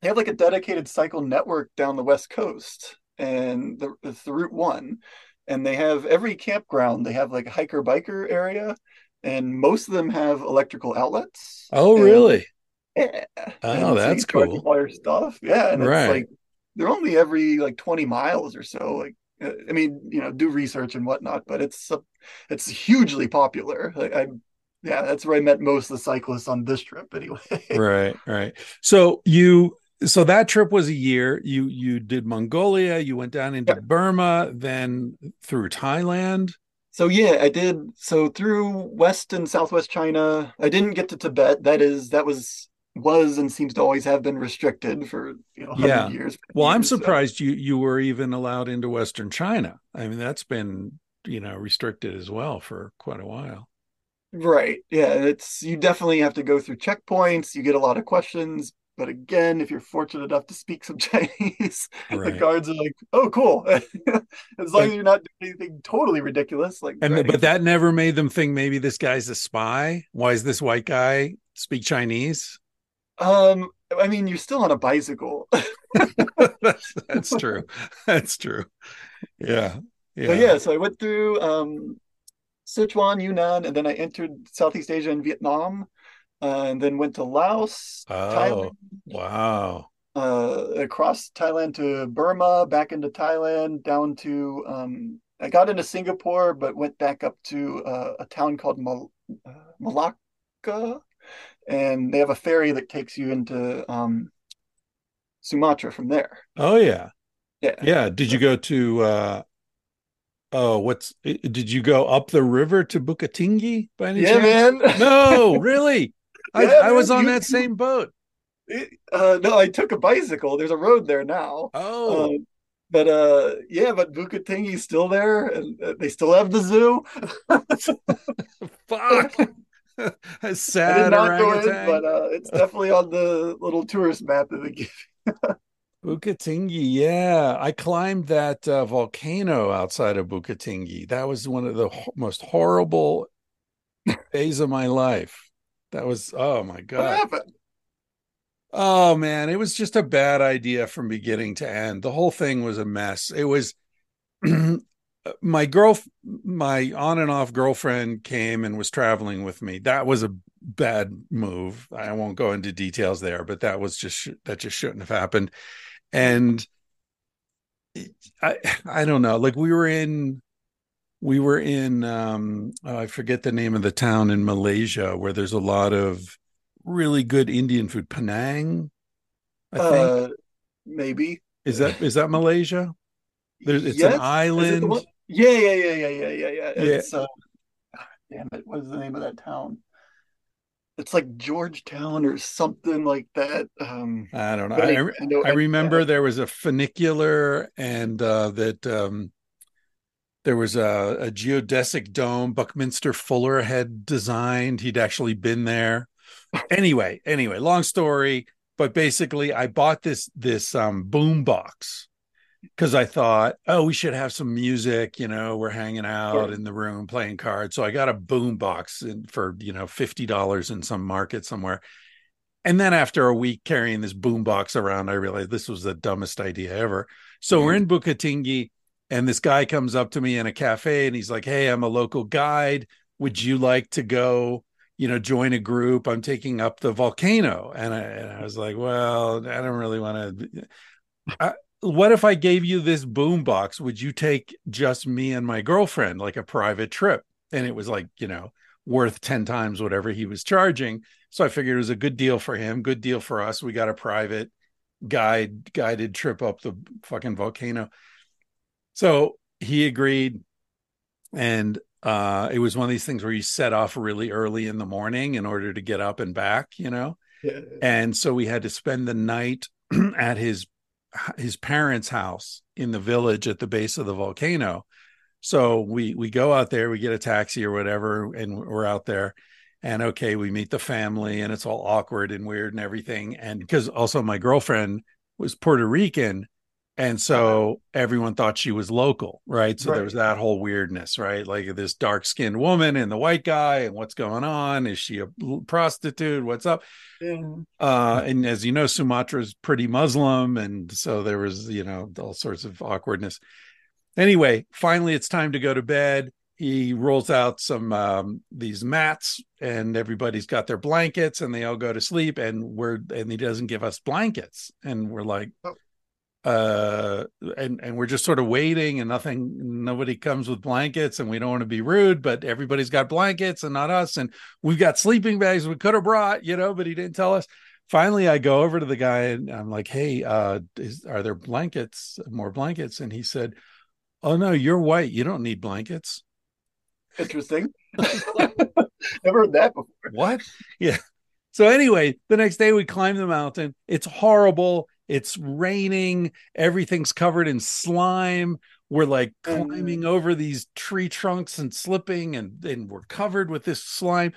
they have like a dedicated cycle network down the west coast, and the, it's the Route One, and they have every campground. They have like a hiker biker area, and most of them have electrical outlets. Oh, really? Yeah. Oh, and that's so cool. All your stuff. Yeah, and right. it's like they're only every like 20 miles or so like uh, i mean you know do research and whatnot but it's it's hugely popular. Like i yeah that's where i met most of the cyclists on this trip anyway. Right right. So you so that trip was a year. You you did mongolia you went down into yeah. burma then through thailand? So yeah i did so through west and southwest china. I didn't get to tibet. That is that was was and seems to always have been restricted for you know yeah. years. Well, years, I'm surprised so. you you were even allowed into Western China. I mean, that's been you know restricted as well for quite a while. Right. Yeah. It's you definitely have to go through checkpoints. You get a lot of questions. But again, if you're fortunate enough to speak some Chinese, right. the guards are like, "Oh, cool!" as long as you're not doing anything totally ridiculous, like. And but that never made them think maybe this guy's a spy. Why is this white guy speak Chinese? Um, I mean, you're still on a bicycle. that's, that's true. That's true. Yeah. Yeah. yeah. So I went through um, Sichuan, Yunnan, and then I entered Southeast Asia and Vietnam, uh, and then went to Laos, oh, Thailand. Wow. Uh, across Thailand to Burma, back into Thailand, down to um, I got into Singapore, but went back up to uh, a town called Mal- uh, Malacca, and they have a ferry that takes you into um, Sumatra from there. Oh yeah, yeah, yeah. Did you go to? uh Oh, what's? Did you go up the river to Bukit by any yeah, chance? man. no, really. I, yeah, I was on you, that same boat. It, uh, no, I took a bicycle. There's a road there now. Oh. Um, but uh yeah but Bukit Tinggi's still there and uh, they still have the zoo fuck sad orangutan. but uh, it's definitely on the little tourist map that they give. Bukittinggi, yeah. I climbed that uh, volcano outside of Bukittinggi. That was one of the ho- most horrible days of my life. That was, oh my God. Oh man, it was just a bad idea from beginning to end. The whole thing was a mess. It was my girl my on and off girlfriend came and was traveling with me that was a bad move i won't go into details there but that was just that just shouldn't have happened and I I don't know. Like we were in we were in um oh, I forget the name of the town in Malaysia where there's a lot of really good Indian food. Penang, I think. Uh, maybe. Is that is that Malaysia? There's it's Yes? an Is island. one? Yeah, yeah, yeah, yeah, yeah, yeah, yeah. It's uh, damn it, what is the name of that town? It's like Georgetown or something like that. Um, I don't know. I, I know, I remember yeah, there was a funicular and uh, that um, there was a, a geodesic dome Buckminster Fuller had designed. He'd actually been there. Anyway, anyway, long story, but basically, I bought this this um, boom box because I thought, oh, we should have some music. You know, we're hanging out Sure. in the room playing cards. So I got a boom box in, for you know fifty dollars in some market somewhere. And then after a week carrying this boom box around, I realized this was the dumbest idea ever. So we're mm-hmm. in Bukittinggi, and this guy comes up to me in a cafe, and he's like, "Hey, I'm a local guide. Would you like to go?" You know, join a group. I'm taking up the volcano, and I, and I was like, "Well, I don't really want to." What if I gave you this boom box? Would you take just me and my girlfriend, like a private trip? And it was like, you know, worth 10 times whatever he was charging. So I figured it was a good deal for him, good deal for us. We got a private guide guided trip up the fucking volcano. So he agreed. And uh it was one of these things where you set off really early in the morning in order to get up and back, you know. yeah. And so we had to spend the night at his his parents' house in the village at the base of the volcano. So we we go out there, we get a taxi or whatever, and we're out there. And okay, we meet the family, and it's all awkward and weird and everything. And because also my girlfriend was Puerto Rican, and so everyone thought she was local, right? So there was that whole weirdness, right? Like this dark skinned woman and the white guy, and what's going on? Is she a prostitute? What's up? Yeah. uh and as you know sumatra's pretty muslim and so there was you know all sorts of awkwardness anyway finally it's time to go to bed he rolls out some um these mats and everybody's got their blankets and they all go to sleep and we're and he doesn't give us blankets and we're like Oh. Uh and and we're just sort of waiting and nothing nobody comes with blankets and we don't want to be rude but everybody's got blankets and not us. And we've got sleeping bags we could have brought you know but he didn't tell us. Finally i go over to the guy and i'm like hey uh is, are there blankets more blankets? And he said oh no you're white. You don't need blankets. Interesting. Never heard that before. what? Yeah. So anyway the next day we climb the mountain. It's horrible it's raining everything's covered in slime we're like Mm. climbing over these tree trunks and slipping and and we're covered with this slime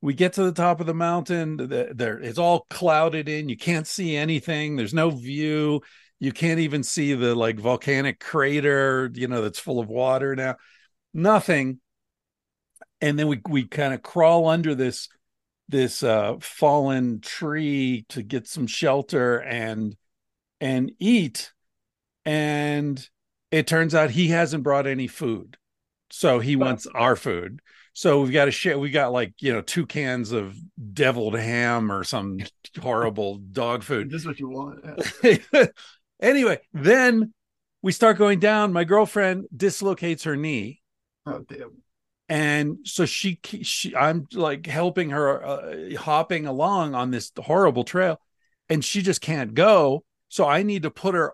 we get to the top of the mountain the, there it's all clouded in you can't see anything there's no view you can't even see the like volcanic crater you know that's full of water now nothing and then we we kind of crawl under this this uh fallen tree to get some shelter and and eat and it turns out he hasn't brought any food so he Wow. wants our food so we've got to share we got like you know two cans of deviled ham or some horrible dog food This is what you want. Yeah. anyway then we start going down my girlfriend dislocates her knee Oh damn. and so she, she i'm like helping her uh, hopping along on this horrible trail and she just can't go so i need to put her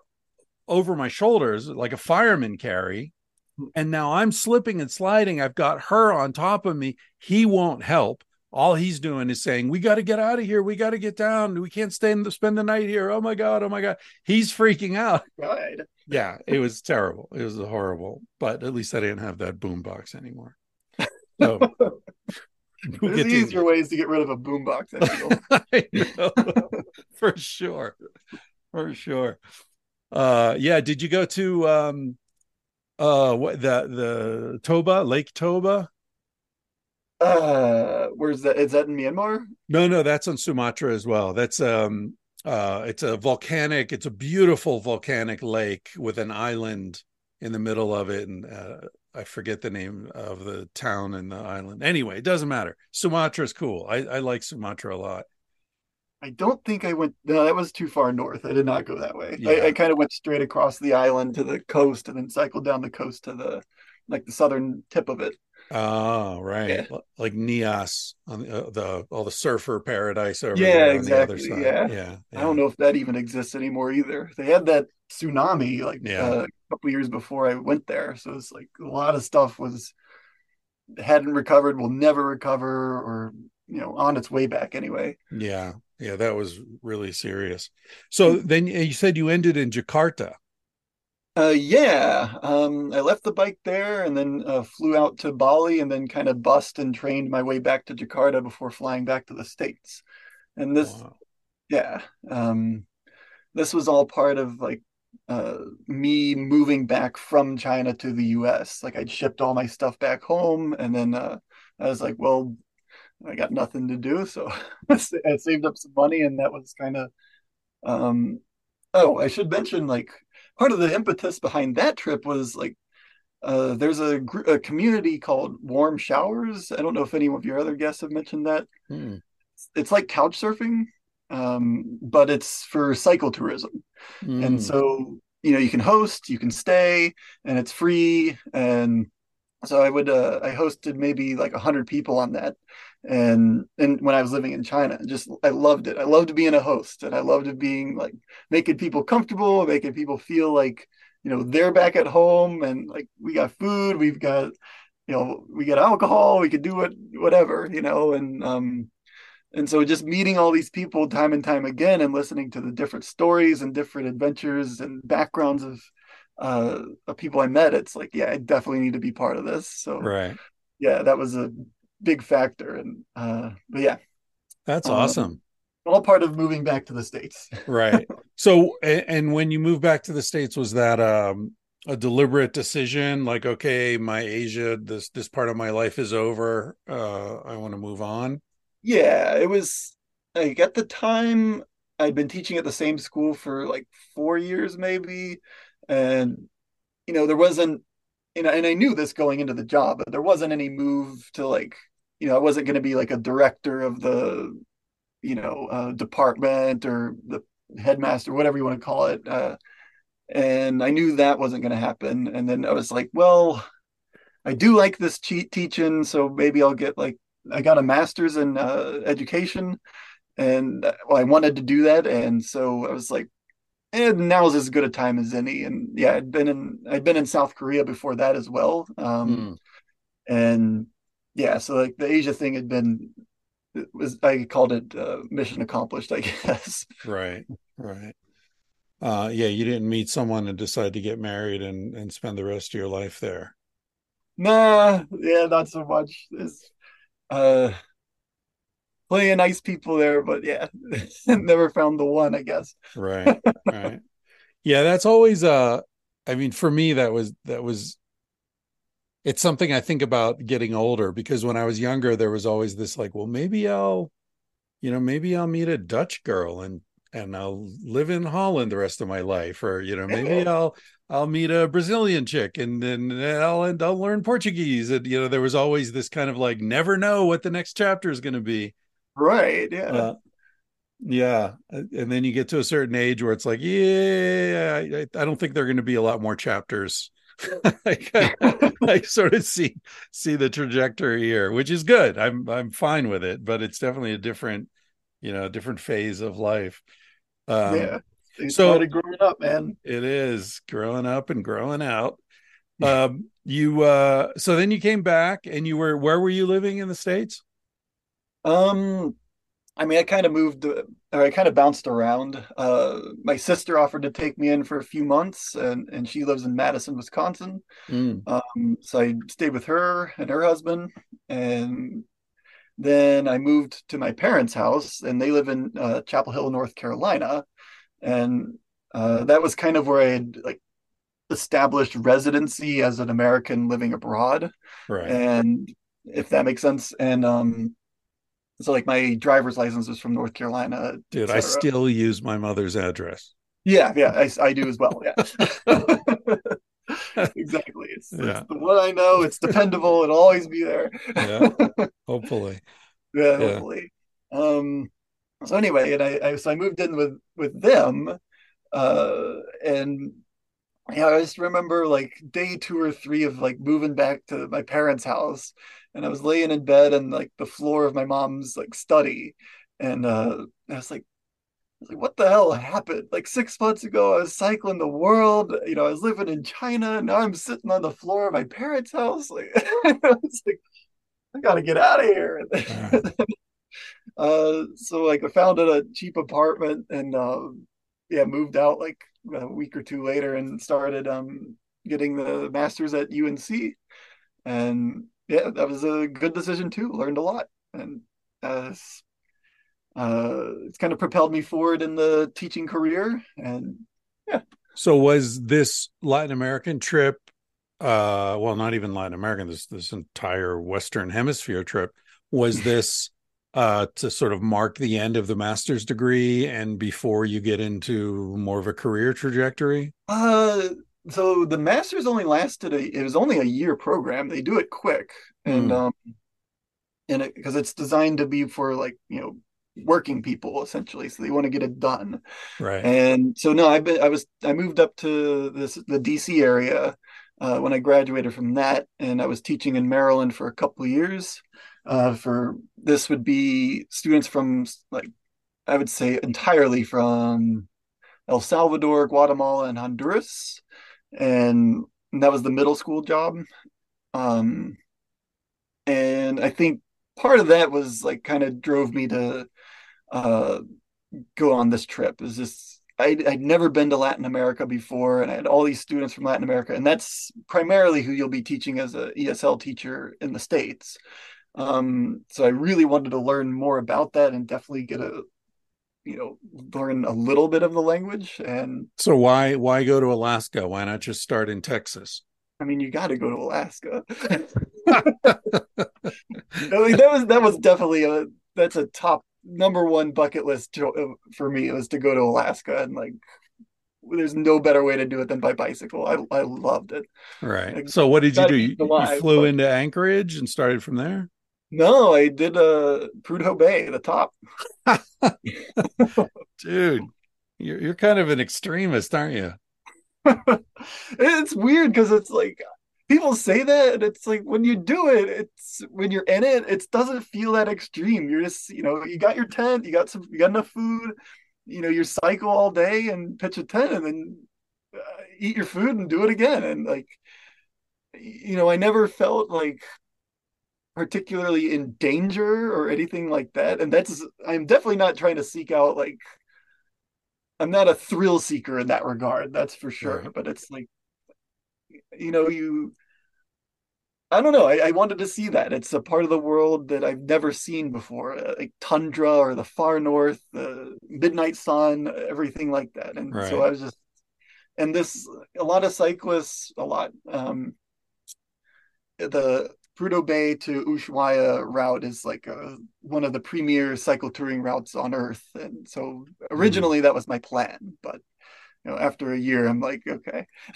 over my shoulders like a fireman carry. Hmm. And now i'm slipping and sliding. I've got her on top of me. He won't help. All he's doing is saying we got to get out of here. We got to get down. We can't stay in the, spend the night here. Oh my god. Oh my god. He's freaking out. Right. yeah it was terrible. It was horrible. But at least i didn't have that boom box anymore. So we'll There's easier ways to get rid of a boombox. I feel. I know. for sure for sure uh yeah did you go to um uh what the the toba lake toba Uh, where's that? Is that in Myanmar? no no that's on sumatra as well that's um uh it's a volcanic it's a beautiful volcanic lake with an island in the middle of it and uh I forget the name of the town and the island. Anyway, it doesn't matter. Sumatra's cool. I, I like Sumatra a lot. I don't think I went. No, that was too far north. I did not go that way. Yeah. I, I kind of went straight across the island to the coast, and then cycled down the coast to the like the southern tip of it. Oh, right. Yeah. Like Nias on the, uh, the all the surfer paradise over Yeah, there on the other exactly, side. yeah. yeah. I don't know if that even exists anymore either. They had that tsunami like Yeah. uh, a couple years before I went there, so it's like a lot of stuff was hadn't recovered, will never recover, or you know, on its way back anyway. Yeah. Yeah, that was really serious. So then you said you ended in Jakarta. Uh, yeah, um, I left the bike there and then uh, flew out to Bali and then kind of bussed and trained my way back to Jakarta before flying back to the States. And this, Wow. yeah, um, this was all part of like uh, me moving back from China to the US. Like I'd shipped all my stuff back home and then uh, I was like, well, I got nothing to do, so I saved up some money and that was kind of um, oh, I should mention like part of the impetus behind that trip was like uh, there's a, gr- a community called Warm Showers. I don't know if any of your other guests have mentioned that. Hmm. It's like couch surfing, um, but it's for cycle tourism. Hmm. And so, you know, you can host, you can stay, and it's free. And so I would, uh, I hosted maybe like a hundred people on that. And and when I was living in China, just I loved it. I loved being a host, and I loved being like making people comfortable, making people feel like you know they're back at home, and like we got food, we've got you know we got alcohol, we could do what whatever you know, and um and so just meeting all these people time and time again and listening to the different stories and different adventures and backgrounds of uh of people I met, it's like, yeah, I definitely need to be part of this. So Right. yeah, that was a big factor. And uh but yeah, That's Um, awesome. all part of moving back to the States. Right. So and when you moved back to the States, was that um a deliberate decision? Like, okay, my Asia, this this part of my life is over. Uh I want to move on. Yeah, it was like at the time I'd been teaching at the same school for like four years maybe. And you know, there wasn't you know, and I knew this going into the job, but there wasn't any move to like, you know, I wasn't going to be like a director of the, you know, uh, department or the headmaster, whatever you want to call it. Uh, and I knew that wasn't going to happen. And then I was like, well, I do like this cheat teaching, so maybe I'll get like I got a master's in uh, education, and uh, I wanted to do that, and so I was like, and now's as good a time as any. And yeah, I'd been in I'd been in South Korea before that as well, um, Hmm. and yeah, so like the Asia thing had been was I called it uh, mission accomplished, I guess. Right. Right. Uh yeah, you didn't meet someone and decide to get married and and spend the rest of your life there. Nah, yeah, not so much. There's uh plenty of nice people there, but yeah, never found the one, I guess. Right. Right. Yeah, that's always uh I mean for me that was that was it's something I think about getting older because when I was younger there was always this like, well maybe I'll you know, maybe I'll meet a Dutch girl and and I'll live in Holland the rest of my life or you know, maybe I'll I'll meet a Brazilian chick and then I'll and I'll learn Portuguese and you know there was always this kind of like never know what the next chapter is going to be. Right, yeah. Uh, yeah, and then you get to a certain age where it's like, yeah, I, I don't think there are going to be a lot more chapters. like, I, I sort of see see the trajectory here, which is good. I'm I'm fine with it, but it's definitely a different, you know, different phase of life. Um, yeah. They so- growing up, man. It is growing up and growing out. Um, you uh, so then you came back and you were where were you living in the states? Um, I mean, I kind of moved, uh, or I kind of bounced around. Uh, my sister offered to take me in for a few months, and and she lives in Madison, Wisconsin. Mm, Um, so I stayed with her and her husband, and then I moved to my parents' house, and they live in uh, Chapel Hill, North Carolina, and uh, that was kind of where I had like established residency as an American living abroad, right. and if that makes sense, and um, so like my driver's license is from North Carolina, Dude, I still use my mother's address. Yeah, yeah, I, I do as well. Yeah. exactly. It's, it's the one I know. It's dependable. It'll always be there. Yeah. Hopefully. Yeah, Yeah. hopefully. Um, so anyway, and I, I so I moved in with with them, uh, and yeah, I just remember like day two or three of like moving back to my parents' house, and I was laying in bed on like the floor of my mom's like study, and uh, I was like, like, what the hell happened? Like six months ago, I was cycling the world. You know, I was living in China. Now I'm sitting on the floor of my parents' house. Like, I was like, I gotta get out of here. uh, so like, I found a cheap apartment and uh, yeah, moved out like a week or two later and started um, getting the masters at UNC. And yeah, that was a good decision too. Learned a lot, and uh, uh, it's kind of propelled me forward in the teaching career. And yeah. So was this Latin American trip? Uh, well, not even Latin American. This this entire Western Hemisphere trip was this uh, to sort of mark the end of the master's degree and before you get into more of a career trajectory? Uh, so the master's only lasted a, it was only a year program. They do it quick, and mm. um, and it because it's designed to be for like you know working people essentially. So they want to get it done. Right. And so no i've been i was i moved up to this the dc area uh, when i graduated from that. And i was teaching in maryland for a couple of years. Uh, for this would be students from like I would say entirely from El Salvador, Guatemala, and Honduras, and, that was the middle school job. Um, and I think part of that was like kind of drove me to uh, go on this trip. Is this I'd, I'd never been to Latin America before, and I had all these students from Latin America, and that's primarily who you'll be teaching as a ESL teacher in the states. Um, so I really wanted to learn more about that and definitely get a, you know, learn a little bit of the language. And so why why go to Alaska? Why not just start in Texas? I mean, you got to go to Alaska. That was that was definitely a that's a top number one bucket list for me. It was to go to Alaska and like there's no better way to do it than by bicycle. I I loved it. Right. Like, so what did you do? You, you flew but... into Anchorage and started from there? No, I did uh Prudhoe Bay, the top. Dude, you're you're kind of an extremist, aren't you? it's weird because it's like people say that and it's like when you do it it's when you're in it it doesn't feel that extreme you're just you know you got your tent you got some you got enough food you know you cycle all day and pitch a tent and then uh, eat your food and do it again and like you know i never felt like particularly in danger or anything like that. And that's I'm definitely not trying to seek out like I'm not a thrill seeker in that regard, that's for sure. Right. But it's like you know, you I don't know. I, I, wanted to see that. It's a part of the world that I've never seen before, uh, like tundra or the far north, the midnight sun, everything like that. And right. so I was just, and this, a lot of cyclists, a lot, um, the Prudhoe Bay to Ushuaia route is like a, one of the premier cycle touring routes on earth. And so originally mm. that was my plan, but you know, after a year, I'm like, okay.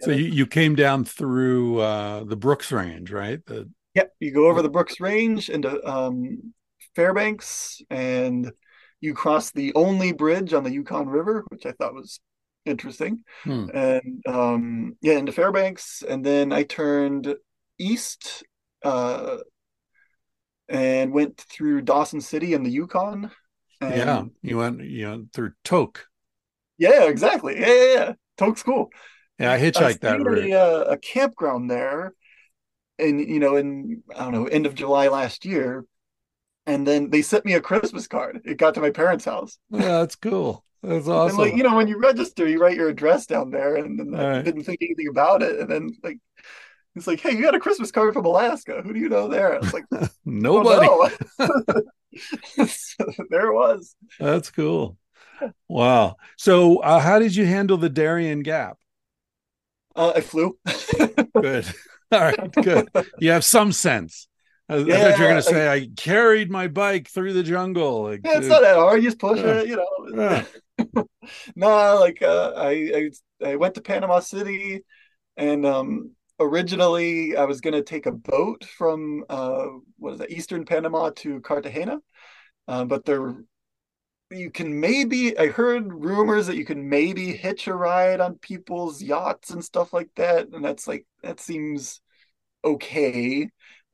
so you, you came down through uh, the Brooks Range, right? The... Yep. You go over the Brooks Range into um, Fairbanks and you cross the only bridge on the Yukon River, which I thought was interesting. Hmm. And um, yeah, into Fairbanks. And then I turned east uh, and went through Dawson City and the Yukon. And, yeah, you went you went through Tok. Yeah, exactly. Yeah, yeah, yeah. Tok's cool. Yeah, I hitchhiked I that route. A, uh, a campground there, and you know, in I don't know, end of July last year, and then they sent me a Christmas card. It got to my parents' house. Yeah, that's cool. That's awesome. And like you know, when you register, you write your address down there, and then I didn't think anything about it, and then like He's like, "Hey, you got a Christmas card from Alaska. Who do you know there?" I was like, "Nobody." So there it was. That's cool. Wow. So, uh, how did you handle the Darien Gap? Uh, I flew. good. All right. Good. You have some sense. I, yeah, I thought you were going to say I, carried my bike through the jungle. Like, yeah, it's not that hard. You just push it, you know. No, like uh, I, I I went to Panama City, and um, originally I was going to take a boat from uh, what is it, Eastern Panama to Cartagena, uh, but they're you can maybe I heard rumors that you can maybe hitch a ride on people's yachts and stuff like that, and that's like that seems okay.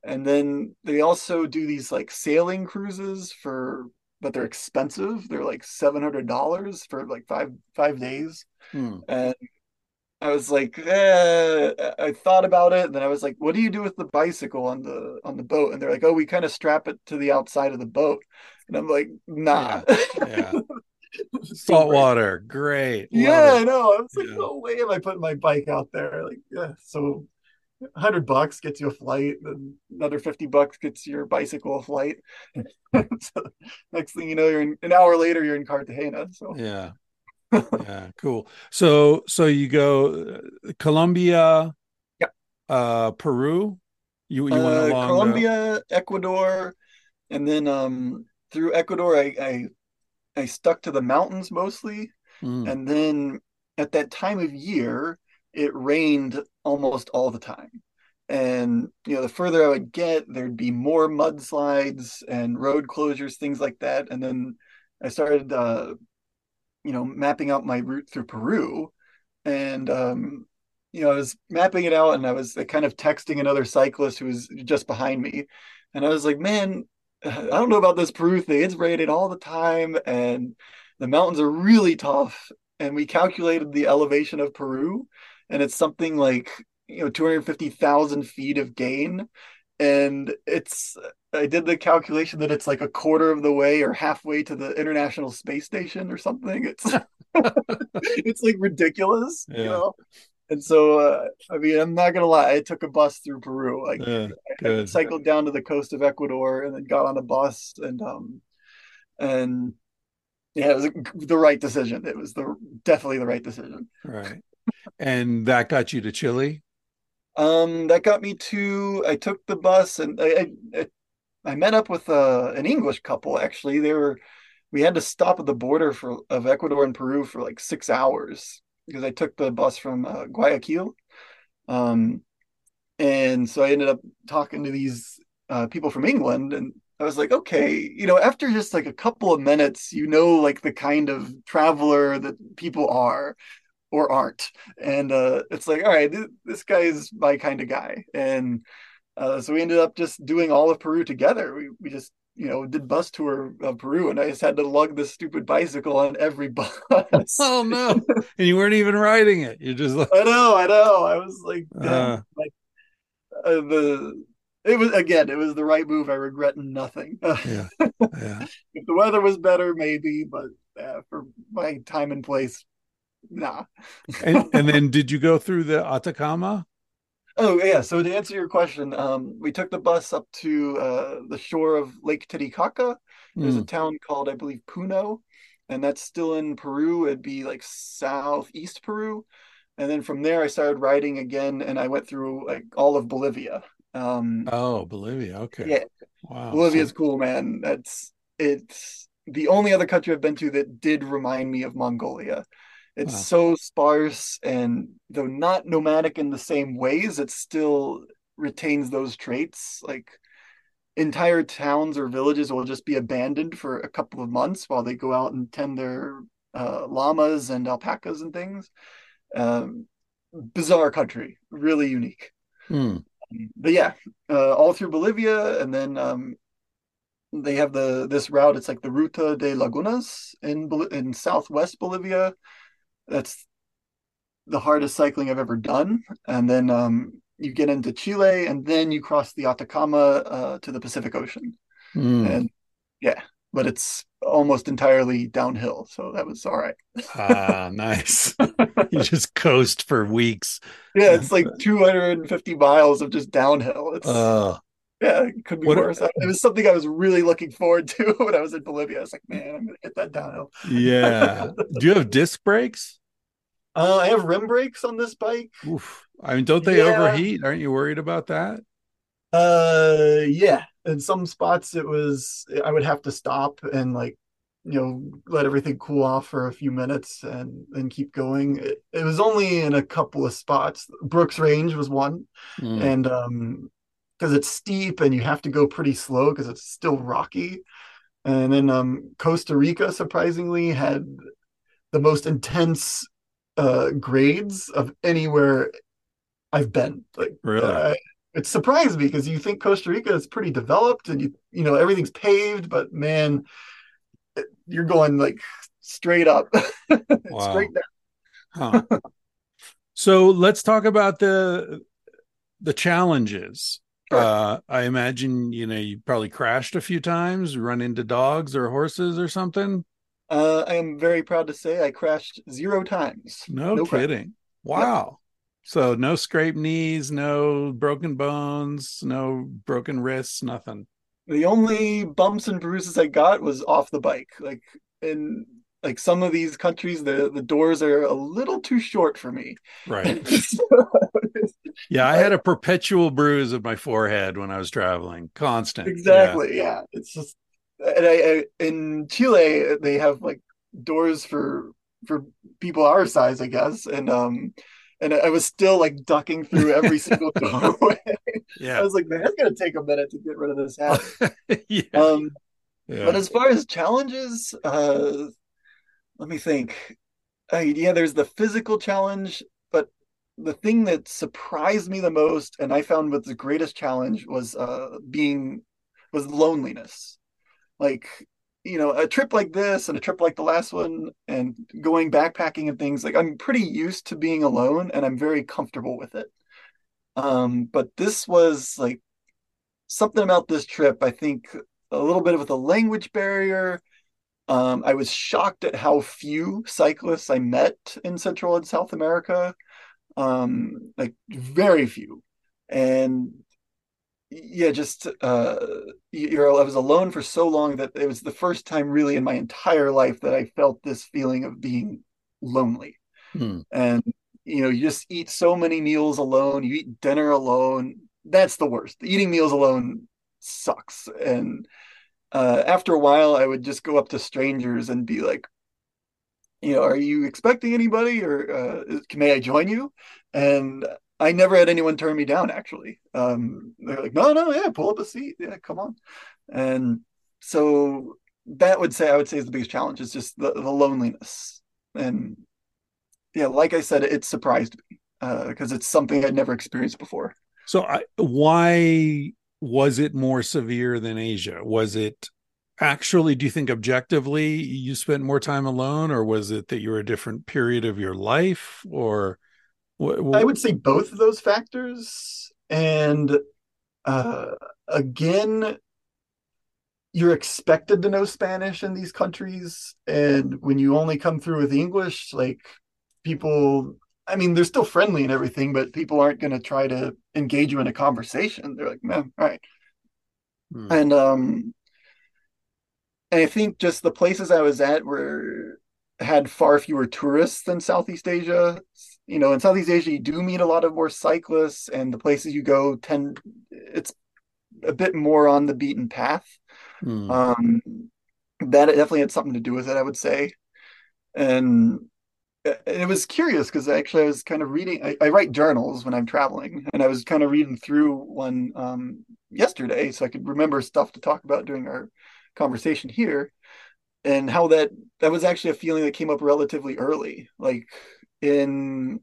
And then they also do these like sailing cruises for but they're expensive. They're like seven hundred dollars for like five five days. Hmm. And I was like, eh, I thought about it, and then I was like, what do you do with the bicycle on the on the boat? And they're like, oh, we kind of strap it to the outside of the boat. And I'm like, nah. Yeah. Salt water, great. Yeah, I know. I was like, Yeah. no way am I putting my bike out there. Like, yeah, so 100 bucks gets you a flight, and another 50 bucks gets your bicycle a flight. so next thing you know, you're in, an hour later, you're in Cartagena. So Yeah. Yeah, cool. So so you go uh, Colombia, Yeah. uh Peru. You you went uh, along the- Colombia, Ecuador, and then um, through Ecuador, I, I I stuck to the mountains mostly. Mm. And then at that time of year, it rained almost all the time. And you know, the further I would get, there'd be more mudslides and road closures, things like that. And then I started, uh, you know, mapping out my route through Peru, and um, you know, I was mapping it out, and I was kind of texting another cyclist who was just behind me, and I was like, man, I don't know about this Peru thing. It's rated all the time, and the mountains are really tough. And we calculated the elevation of Peru, and it's something like you know 250,000 feet of gain. And it's I did the calculation that it's like a quarter of the way or halfway to the International Space Station or something. It's it's like ridiculous, you know. And so, uh, I mean, I'm not gonna lie, I took a bus through Peru. Like, Yeah, I good. cycled down to the coast of Ecuador and then got on a bus and um and yeah, it was the right decision. It was the definitely the right decision. Right. And that got you to Chile? Um, that got me to. I took the bus and I I, I met up with uh, an English couple. Actually, they were. We had to stop at the border for of Ecuador and Peru for like six hours because I took the bus from uh, Guayaquil. Um, and so I ended up talking to these uh, people from England, and I was like, okay, you know, after just like a couple of minutes, you know, like the kind of traveler that people are or aren't. And uh, it's like, all right, th- this guy is my kind of guy. And uh, so we ended up just doing all of Peru together. We, we just, you know, did bus tour of Peru, and I just had to lug this stupid bicycle on every bus. Oh no. And you weren't even riding it. You're just like I know, I know. I was like, Uh. like uh, the. It was again. It was the right move. I regret nothing. yeah. Yeah. if the weather was better, maybe, but uh, for my time and place, nah. And and then did you go through the Atacama? Oh yeah. So to answer your question, um, we took the bus up to uh, the shore of Lake Titicaca. There's a Mm. town called, I believe, Puno, and that's still in Peru. It'd be like southeast Peru, and then from there I started riding again, and I went through like all of Bolivia. Um, Oh, Bolivia. Okay. yeah, Wow. Bolivia's So- cool, man. That's it's the only other country I've been to that did remind me of Mongolia. It's Wow. so sparse and though not nomadic in the same ways, it still retains those traits. Like entire towns or villages will just be abandoned for a couple of months while they go out and tend their uh, llamas and alpacas and things. Um, bizarre country, really unique Hmm. but yeah, uh, all through Bolivia, and then um, they have the this route. It's like the Ruta de Lagunas in in southwest Bolivia. That's the hardest cycling I've ever done. And then um, you get into Chile, and then you cross the Atacama uh, to the Pacific Ocean. Hmm. And yeah, but it's almost entirely downhill, so that was all right. Ah, nice. You just coast for weeks. Yeah, it's like 250 miles of just downhill. It's Uh, Yeah, it could be What- worse. It was something I was really looking forward to when I was in Bolivia. I was like, man, I'm gonna hit that downhill. yeah. Do you have disc brakes? Uh, I have rim brakes on this bike. Oof. I mean, don't they Yeah. overheat? Aren't you worried about that? Uh, yeah. In some spots, it was I would have to stop and like, you know, let everything cool off for a few minutes and then keep going. It, it was only in a couple of spots. Brooks Range was one, Hmm. and um, because it's steep and you have to go pretty slow because it's still rocky. And then um, Costa Rica surprisingly had the most intense uh, grades of anywhere I've been. Like, Really? uh, it surprised me because you think Costa Rica is pretty developed and you you know everything's paved, but man, you're going like straight up, Wow. straight down. Huh. so let's talk about the the challenges. Sure. Uh, I imagine you know you probably crashed a few times, run into dogs or horses or something. Uh, I am very proud to say I crashed zero times. No, No crash. kidding. Wow. So no scraped knees, no broken bones, no broken wrists, nothing. The only bumps and bruises I got was off the bike. Like in like some of these countries, the the doors are a little too short for me. Right. Yeah, I had a perpetual bruise of my forehead when I was traveling. Constant. Yeah. Exactly. Yeah. It's just and I, I in Chile they have like doors for for people our size, I guess. And um and I was still like ducking through every single doorway. Yeah, I was like, man, it's gonna take a minute to get rid of this habit. yeah. Um yeah. but as far as challenges, uh let me think. Uh, yeah, there's the physical challenge, but the thing that surprised me the most and I found was the greatest challenge was uh being was loneliness. Like, you know, a trip like this and a trip like the last one and going backpacking and things, like I'm pretty used to being alone and I'm very comfortable with it. Um, but this was like something about this trip, I think a little bit of the language barrier. Um, I was shocked at how few cyclists I met in Central and South America. Um, like very few. And yeah, just uh you're I was alone for so long that it was the first time really in my entire life that I felt this feeling of being lonely. Hmm. And you know, you just eat so many meals alone, you eat dinner alone. That's the worst. Eating meals alone sucks. And uh after a while I would just go up to strangers and be like, you know, are you expecting anybody or uh, may I join you? And I never had anyone turn me down, actually. Um, they're like, no, no, yeah, pull up a seat. Yeah, come on. And so that would say, I would say is the biggest challenge is just the, the loneliness. And yeah, like I said, it surprised me because it's something I'd never experienced before. So I, why was it more severe than Asia? Was it actually, do you think objectively you spent more time alone or was it that you were a different period of your life or wh- wh- I would say both of those factors. And uh, again, you're expected to know Spanish in these countries. And when you only come through with English, like people, I mean, they're still friendly and everything, but people aren't going to try to engage you in a conversation. They're like, man, all right. Hmm. And um, and I think just the places I was at were had far fewer tourists than Southeast Asia. You know, in Southeast Asia, you do meet a lot of more cyclists, and the places you go tend it's a bit more on the beaten path. Hmm. Um, that definitely had something to do with it, I would say. And it was curious because actually I was kind of reading. I, I write journals when I'm traveling, and I was kind of reading through one um, yesterday so I could remember stuff to talk about during our conversation here, and how that that was actually a feeling that came up relatively early. Like in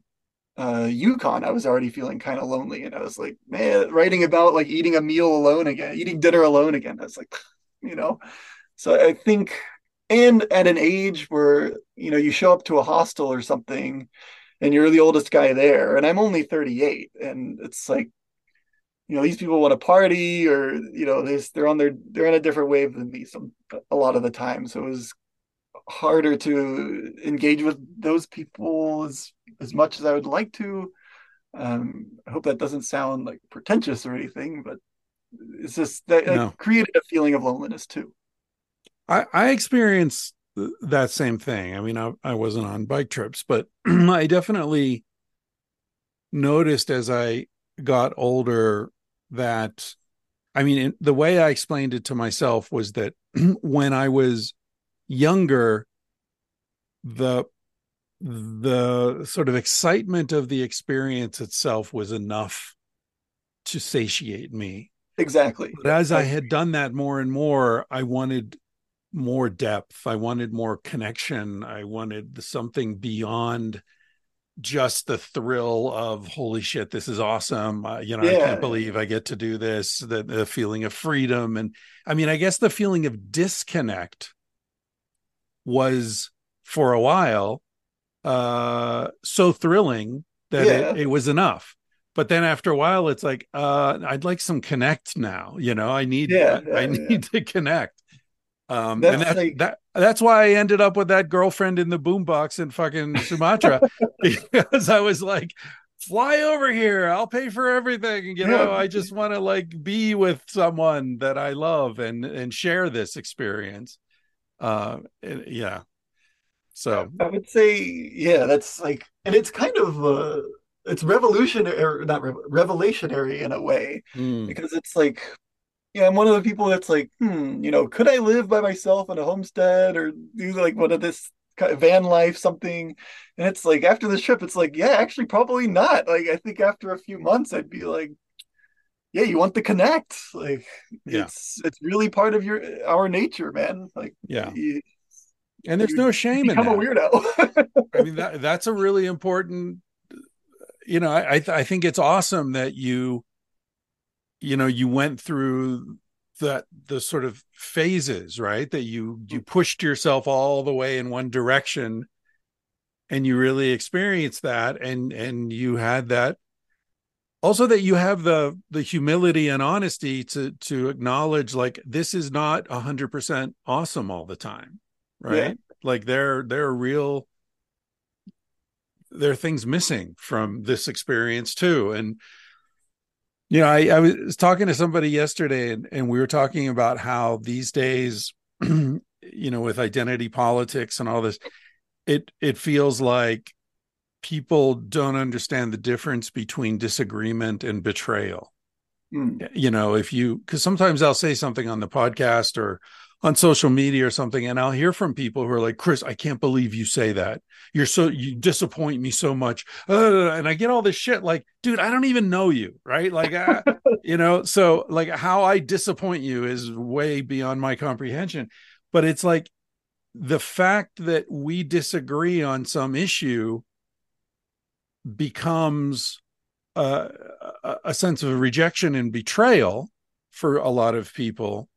uh, Yukon, I was already feeling kind of lonely, and I was like, man, writing about like eating a meal alone again, eating dinner alone again. I was like, you know, so I think and at an age where you know you show up to a hostel or something and you're the oldest guy there and i'm only 38 and it's like you know these people want to party or you know they're, on their they're on a different wave than me some a lot of the time so it was harder to engage with those people as as much as i would like to um i hope that doesn't sound like pretentious or anything but it's just that No. it created a feeling of loneliness too I, I experienced that same thing. I mean, I, I wasn't on bike trips, but I definitely noticed as I got older that, I mean, in, the way I explained it to myself was that when I was younger, the the sort of excitement of the experience itself was enough to satiate me exactly but as I had done that more and more, I wanted more depth. I wanted more connection. I wanted something beyond just the thrill of holy shit this is awesome uh, you know yeah. i can't believe i get to do this the, the feeling of freedom and i mean i guess the feeling of disconnect was for a while uh so thrilling that yeah. it, it was enough but then after a while it's like uh i'd like some connect now you know i need yeah, i, I need to connect um, that's and that, like, that that's why I ended up with that girlfriend in the boombox in fucking Sumatra because I was like, fly over here, I'll pay for everything. You know, I just want to like be with someone that I love and and share this experience. Uh, yeah. So I would say, yeah, that's like, and it's kind of uh, it's revolutionary, not re- revelationary in a way, mm. because it's like yeah, I'm one of the people that's like, hmm, you know, could I live by myself in a homestead or do like one of this kind of van life something? And it's like after this trip, it's like, yeah, actually, probably not. Like, I think after a few months, I'd be like, yeah, you want to connect. Like, yeah. it's it's really part of your our nature, man. Like, yeah. You, and there's no shame in that. Become a weirdo. I mean, that that's a really important. You know, I I think it's awesome that you you know you went through that the sort of phases right that you you mm-hmm. pushed yourself all the way in one direction and you really experienced that and and you had that also that you have the the humility and honesty to to acknowledge like this is not a hundred percent awesome all the time right yeah. like there there are real there are things missing from this experience too and you know, I, I was talking to somebody yesterday and, and we were talking about how these days, you know, with identity politics and all this, it it feels like people don't understand the difference between disagreement and betrayal. Mm. You know, if you because sometimes I'll say something on the podcast or on social media or something and i'll hear from people who are like chris i can't believe you say that you're so you disappoint me so much uh, and i get all this shit like dude i don't even know you right like I, you know so like how i disappoint you is way beyond my comprehension but it's like the fact that we disagree on some issue becomes uh, a sense of rejection and betrayal for a lot of people.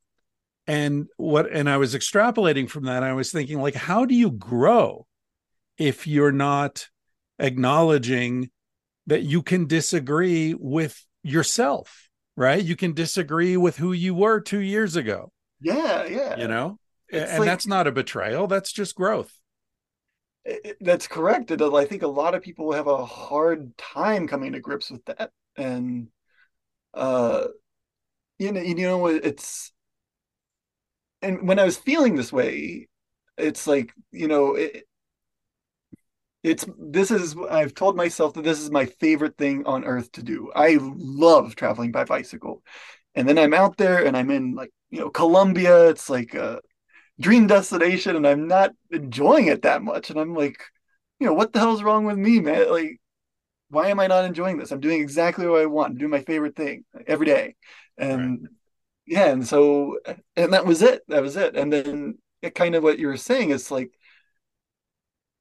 And what and i was extrapolating from that i was thinking like how do you grow if you're not acknowledging that you can disagree with yourself right? You can disagree with who you were 2 years ago. Yeah yeah. You know? It's and like, that's not a betrayal that's just growth that's correct i think a lot of people have a hard time coming to grips with that and uh you know you know it's and when I was feeling this way, it's like you know it, it's this is I've told myself that this is my favorite thing on earth to do. I love traveling by bicycle, and then I'm out there and I'm in like you know Colombia. It's like a dream destination, and I'm not enjoying it that much. And I'm like, you know, what the hell's wrong with me, man? Like, why am I not enjoying this? I'm doing exactly what I want. I'm doing my favorite thing every day, and right yeah and so and that was it that was it and then it kind of what you were saying is like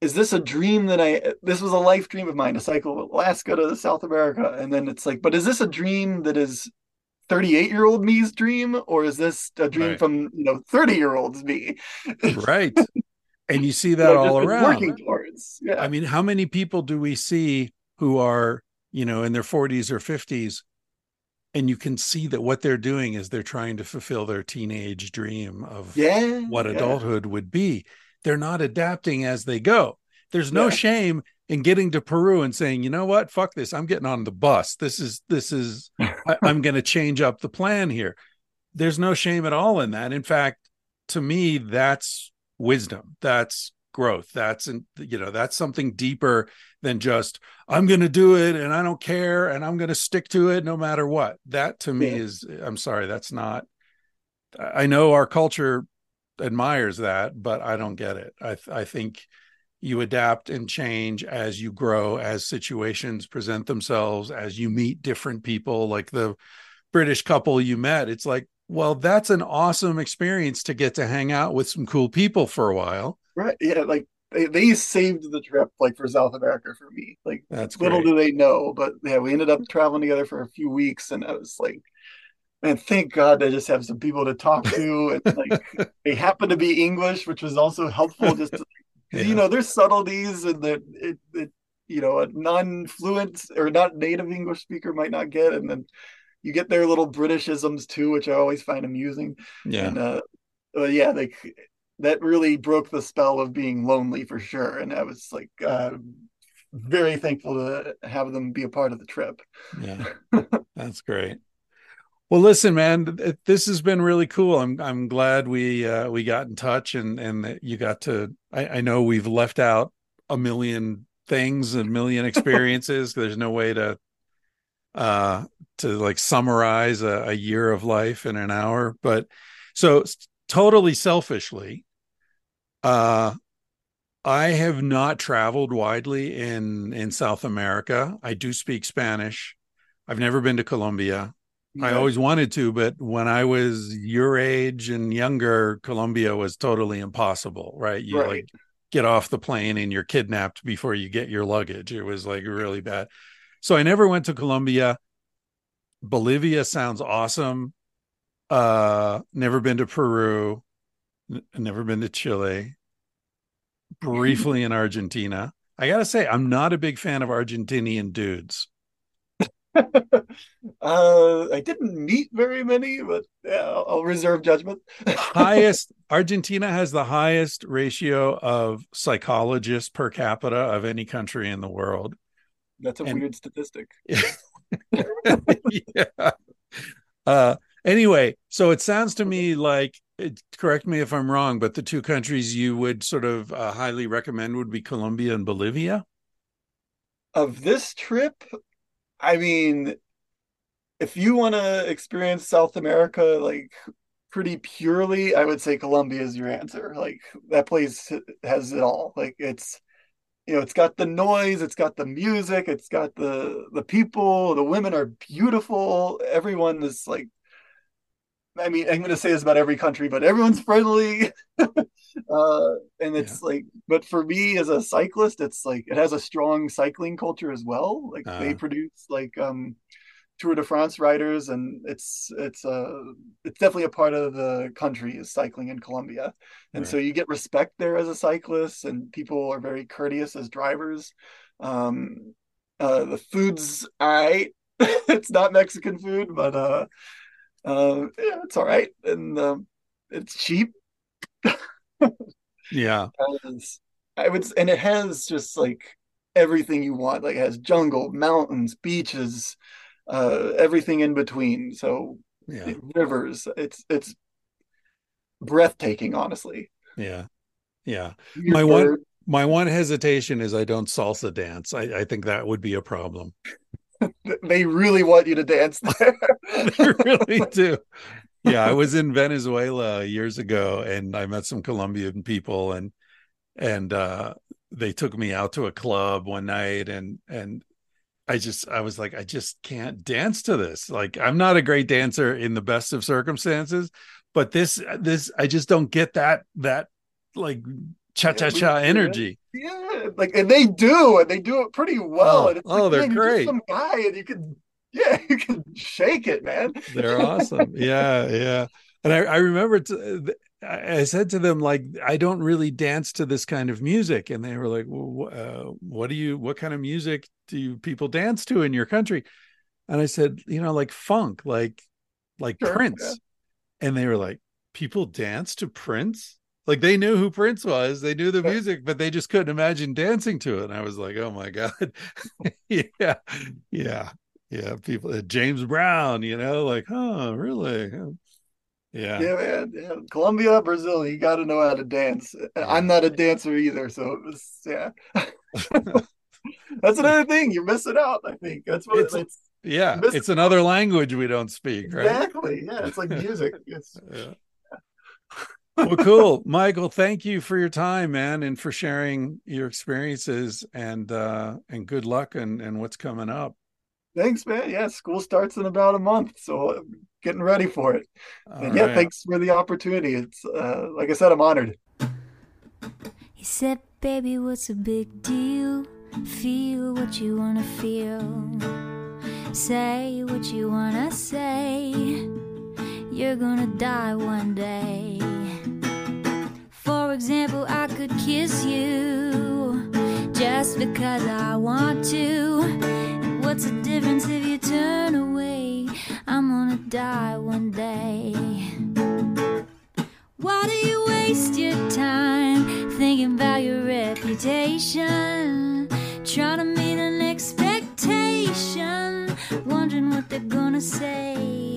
is this a dream that i this was a life dream of mine to cycle of alaska to south america and then it's like but is this a dream that is 38 year old me's dream or is this a dream right. from you know 30 year olds me right and you see that all around working towards yeah. i mean how many people do we see who are you know in their 40s or 50s and you can see that what they're doing is they're trying to fulfill their teenage dream of yeah, what yeah. adulthood would be they're not adapting as they go there's no yeah. shame in getting to peru and saying you know what? Fuck this. I'm getting on the bus. This is this is I, i'm going to change up the plan here. There's no shame at all in that. In fact to me that's wisdom. That's growth. That's and you know that's something deeper than just i'm going to do it and i don't care and i'm going to stick to it no matter what. That to me yeah. is i'm sorry that's not i know our culture admires that but i don't get it. I i think you adapt and change as you grow as situations present themselves as you meet different people like the british couple you met it's like well, that's an awesome experience to get to hang out with some cool people for a while. Right. Yeah. Like they, they saved the trip like for South America for me. Like That's little great. do they know, but yeah, we ended up traveling together for a few weeks and I was like, and thank God I just have some people to talk to. And like they happen to be English, which was also helpful just to, Yeah. you know, there's subtleties and that it, it, you know, a non-fluent or not native English speaker might not get. And then you get their little Britishisms too, which I always find amusing. Yeah. And uh, uh, yeah, like that really broke the spell of being lonely for sure. And I was like uh, very thankful to have them be a part of the trip. Yeah. That's great. Well, listen, man, this has been really cool. I'm I'm glad we uh, we got in touch and and that you got to. I, I know we've left out a million things, a million experiences. There's no way to uh to like summarize a, a year of life in an hour. But so totally selfishly, uh, I have not traveled widely in in South America. I do speak Spanish. I've never been to Colombia. I always wanted to, but when I was your age and younger, Colombia was totally impossible, right? You Right. like get off the plane and you're kidnapped before you get your luggage. It was like really bad. So I never went to Colombia. Bolivia sounds awesome. Uh never been to Peru, n- never been to Chile. Briefly in Argentina. I got to say I'm not a big fan of Argentinian dudes. uh, I didn't meet very many, but yeah, I'll, I'll reserve judgment. highest Argentina has the highest ratio of psychologists per capita of any country in the world. That's a And- weird statistic. yeah. Uh anyway, so it sounds to me like it, correct me if I'm wrong, but the two countries you would sort of uh, highly recommend would be Colombia and Bolivia. Of this trip, I mean, if you want to experience South America like pretty purely, I would say Colombia is your answer. Like that place has it all. Like it's you know, it's got the noise, it's got the music, it's got the the people, the women are beautiful, everyone is like I mean, I'm going to say this about every country, but everyone's friendly. uh, and it's like, but for me as a cyclist, it's like it has a strong cycling culture as well. Like they Uh. produce like um, Tour de France riders, and it's it's uh it's definitely a part of the country is cycling in Colombia, and so you get respect there as a cyclist, and people are very courteous as drivers. Um, uh, the food's I. it's not Mexican food, but uh, uh, yeah, it's all right, and um, it's cheap. Yeah. I would, and it has just like everything you want. Like it has jungle, mountains, beaches, uh, everything in between. So Yeah. rivers. It's it's breathtaking, honestly. Yeah. Yeah. My one my one hesitation is I don't salsa dance. I, I think that would be a problem. They really want you to dance there. they really do. Yeah, I was in Venezuela years ago and I met some Colombian people and and uh they took me out to a club one night and and I just I was like I just can't dance to this. Like I'm not a great dancer in the best of circumstances, but this this I just don't get that that like cha cha cha energy. Yeah, like and they do, and they do it pretty well. Oh, and it's oh, like, they're man, great. Some guy, and you can, yeah, you can shake it, man. They're awesome. Yeah, yeah. And I, I remember I said to them like, I don't really dance to this kind of music, and they were like, well, uh, "What do you? What kind of music do you people dance to in your country?" And I said, "You know, like funk, like like Sure, Prince." yeah. And they were like, "People dance to Prince?" Like they knew who Prince was, they knew the music, but they just couldn't imagine dancing to it. And I was like, "Oh my god, yeah, yeah." Yeah people uh, james brown you know like huh, really yeah Yeah, man. Yeah. Colombia, Brazil, you got to know how to dance. I'm not a dancer either, so it was yeah. That's another thing you're missing out. I think that's what It's- it's, yeah it's another language we don't speak right exactly. Yeah, it's like music. It's yeah. well cool michael thank you for your time man and for sharing your experiences and uh and good luck and and what's coming up thanks, man. Yeah, school starts in about a month, so getting ready for it. All and yeah, right. thanks for the opportunity. It's uh, like I said, I'm honored. He said, Baby, what's a big deal? Feel what you wanna feel. Say what you wanna say. You're gonna die one day. For example, I could kiss you just because I want to. What's the difference if you turn away? I'm gonna die one day. Why do you waste your time thinking about your reputation? Trying to meet an expectation, wondering what they're gonna say.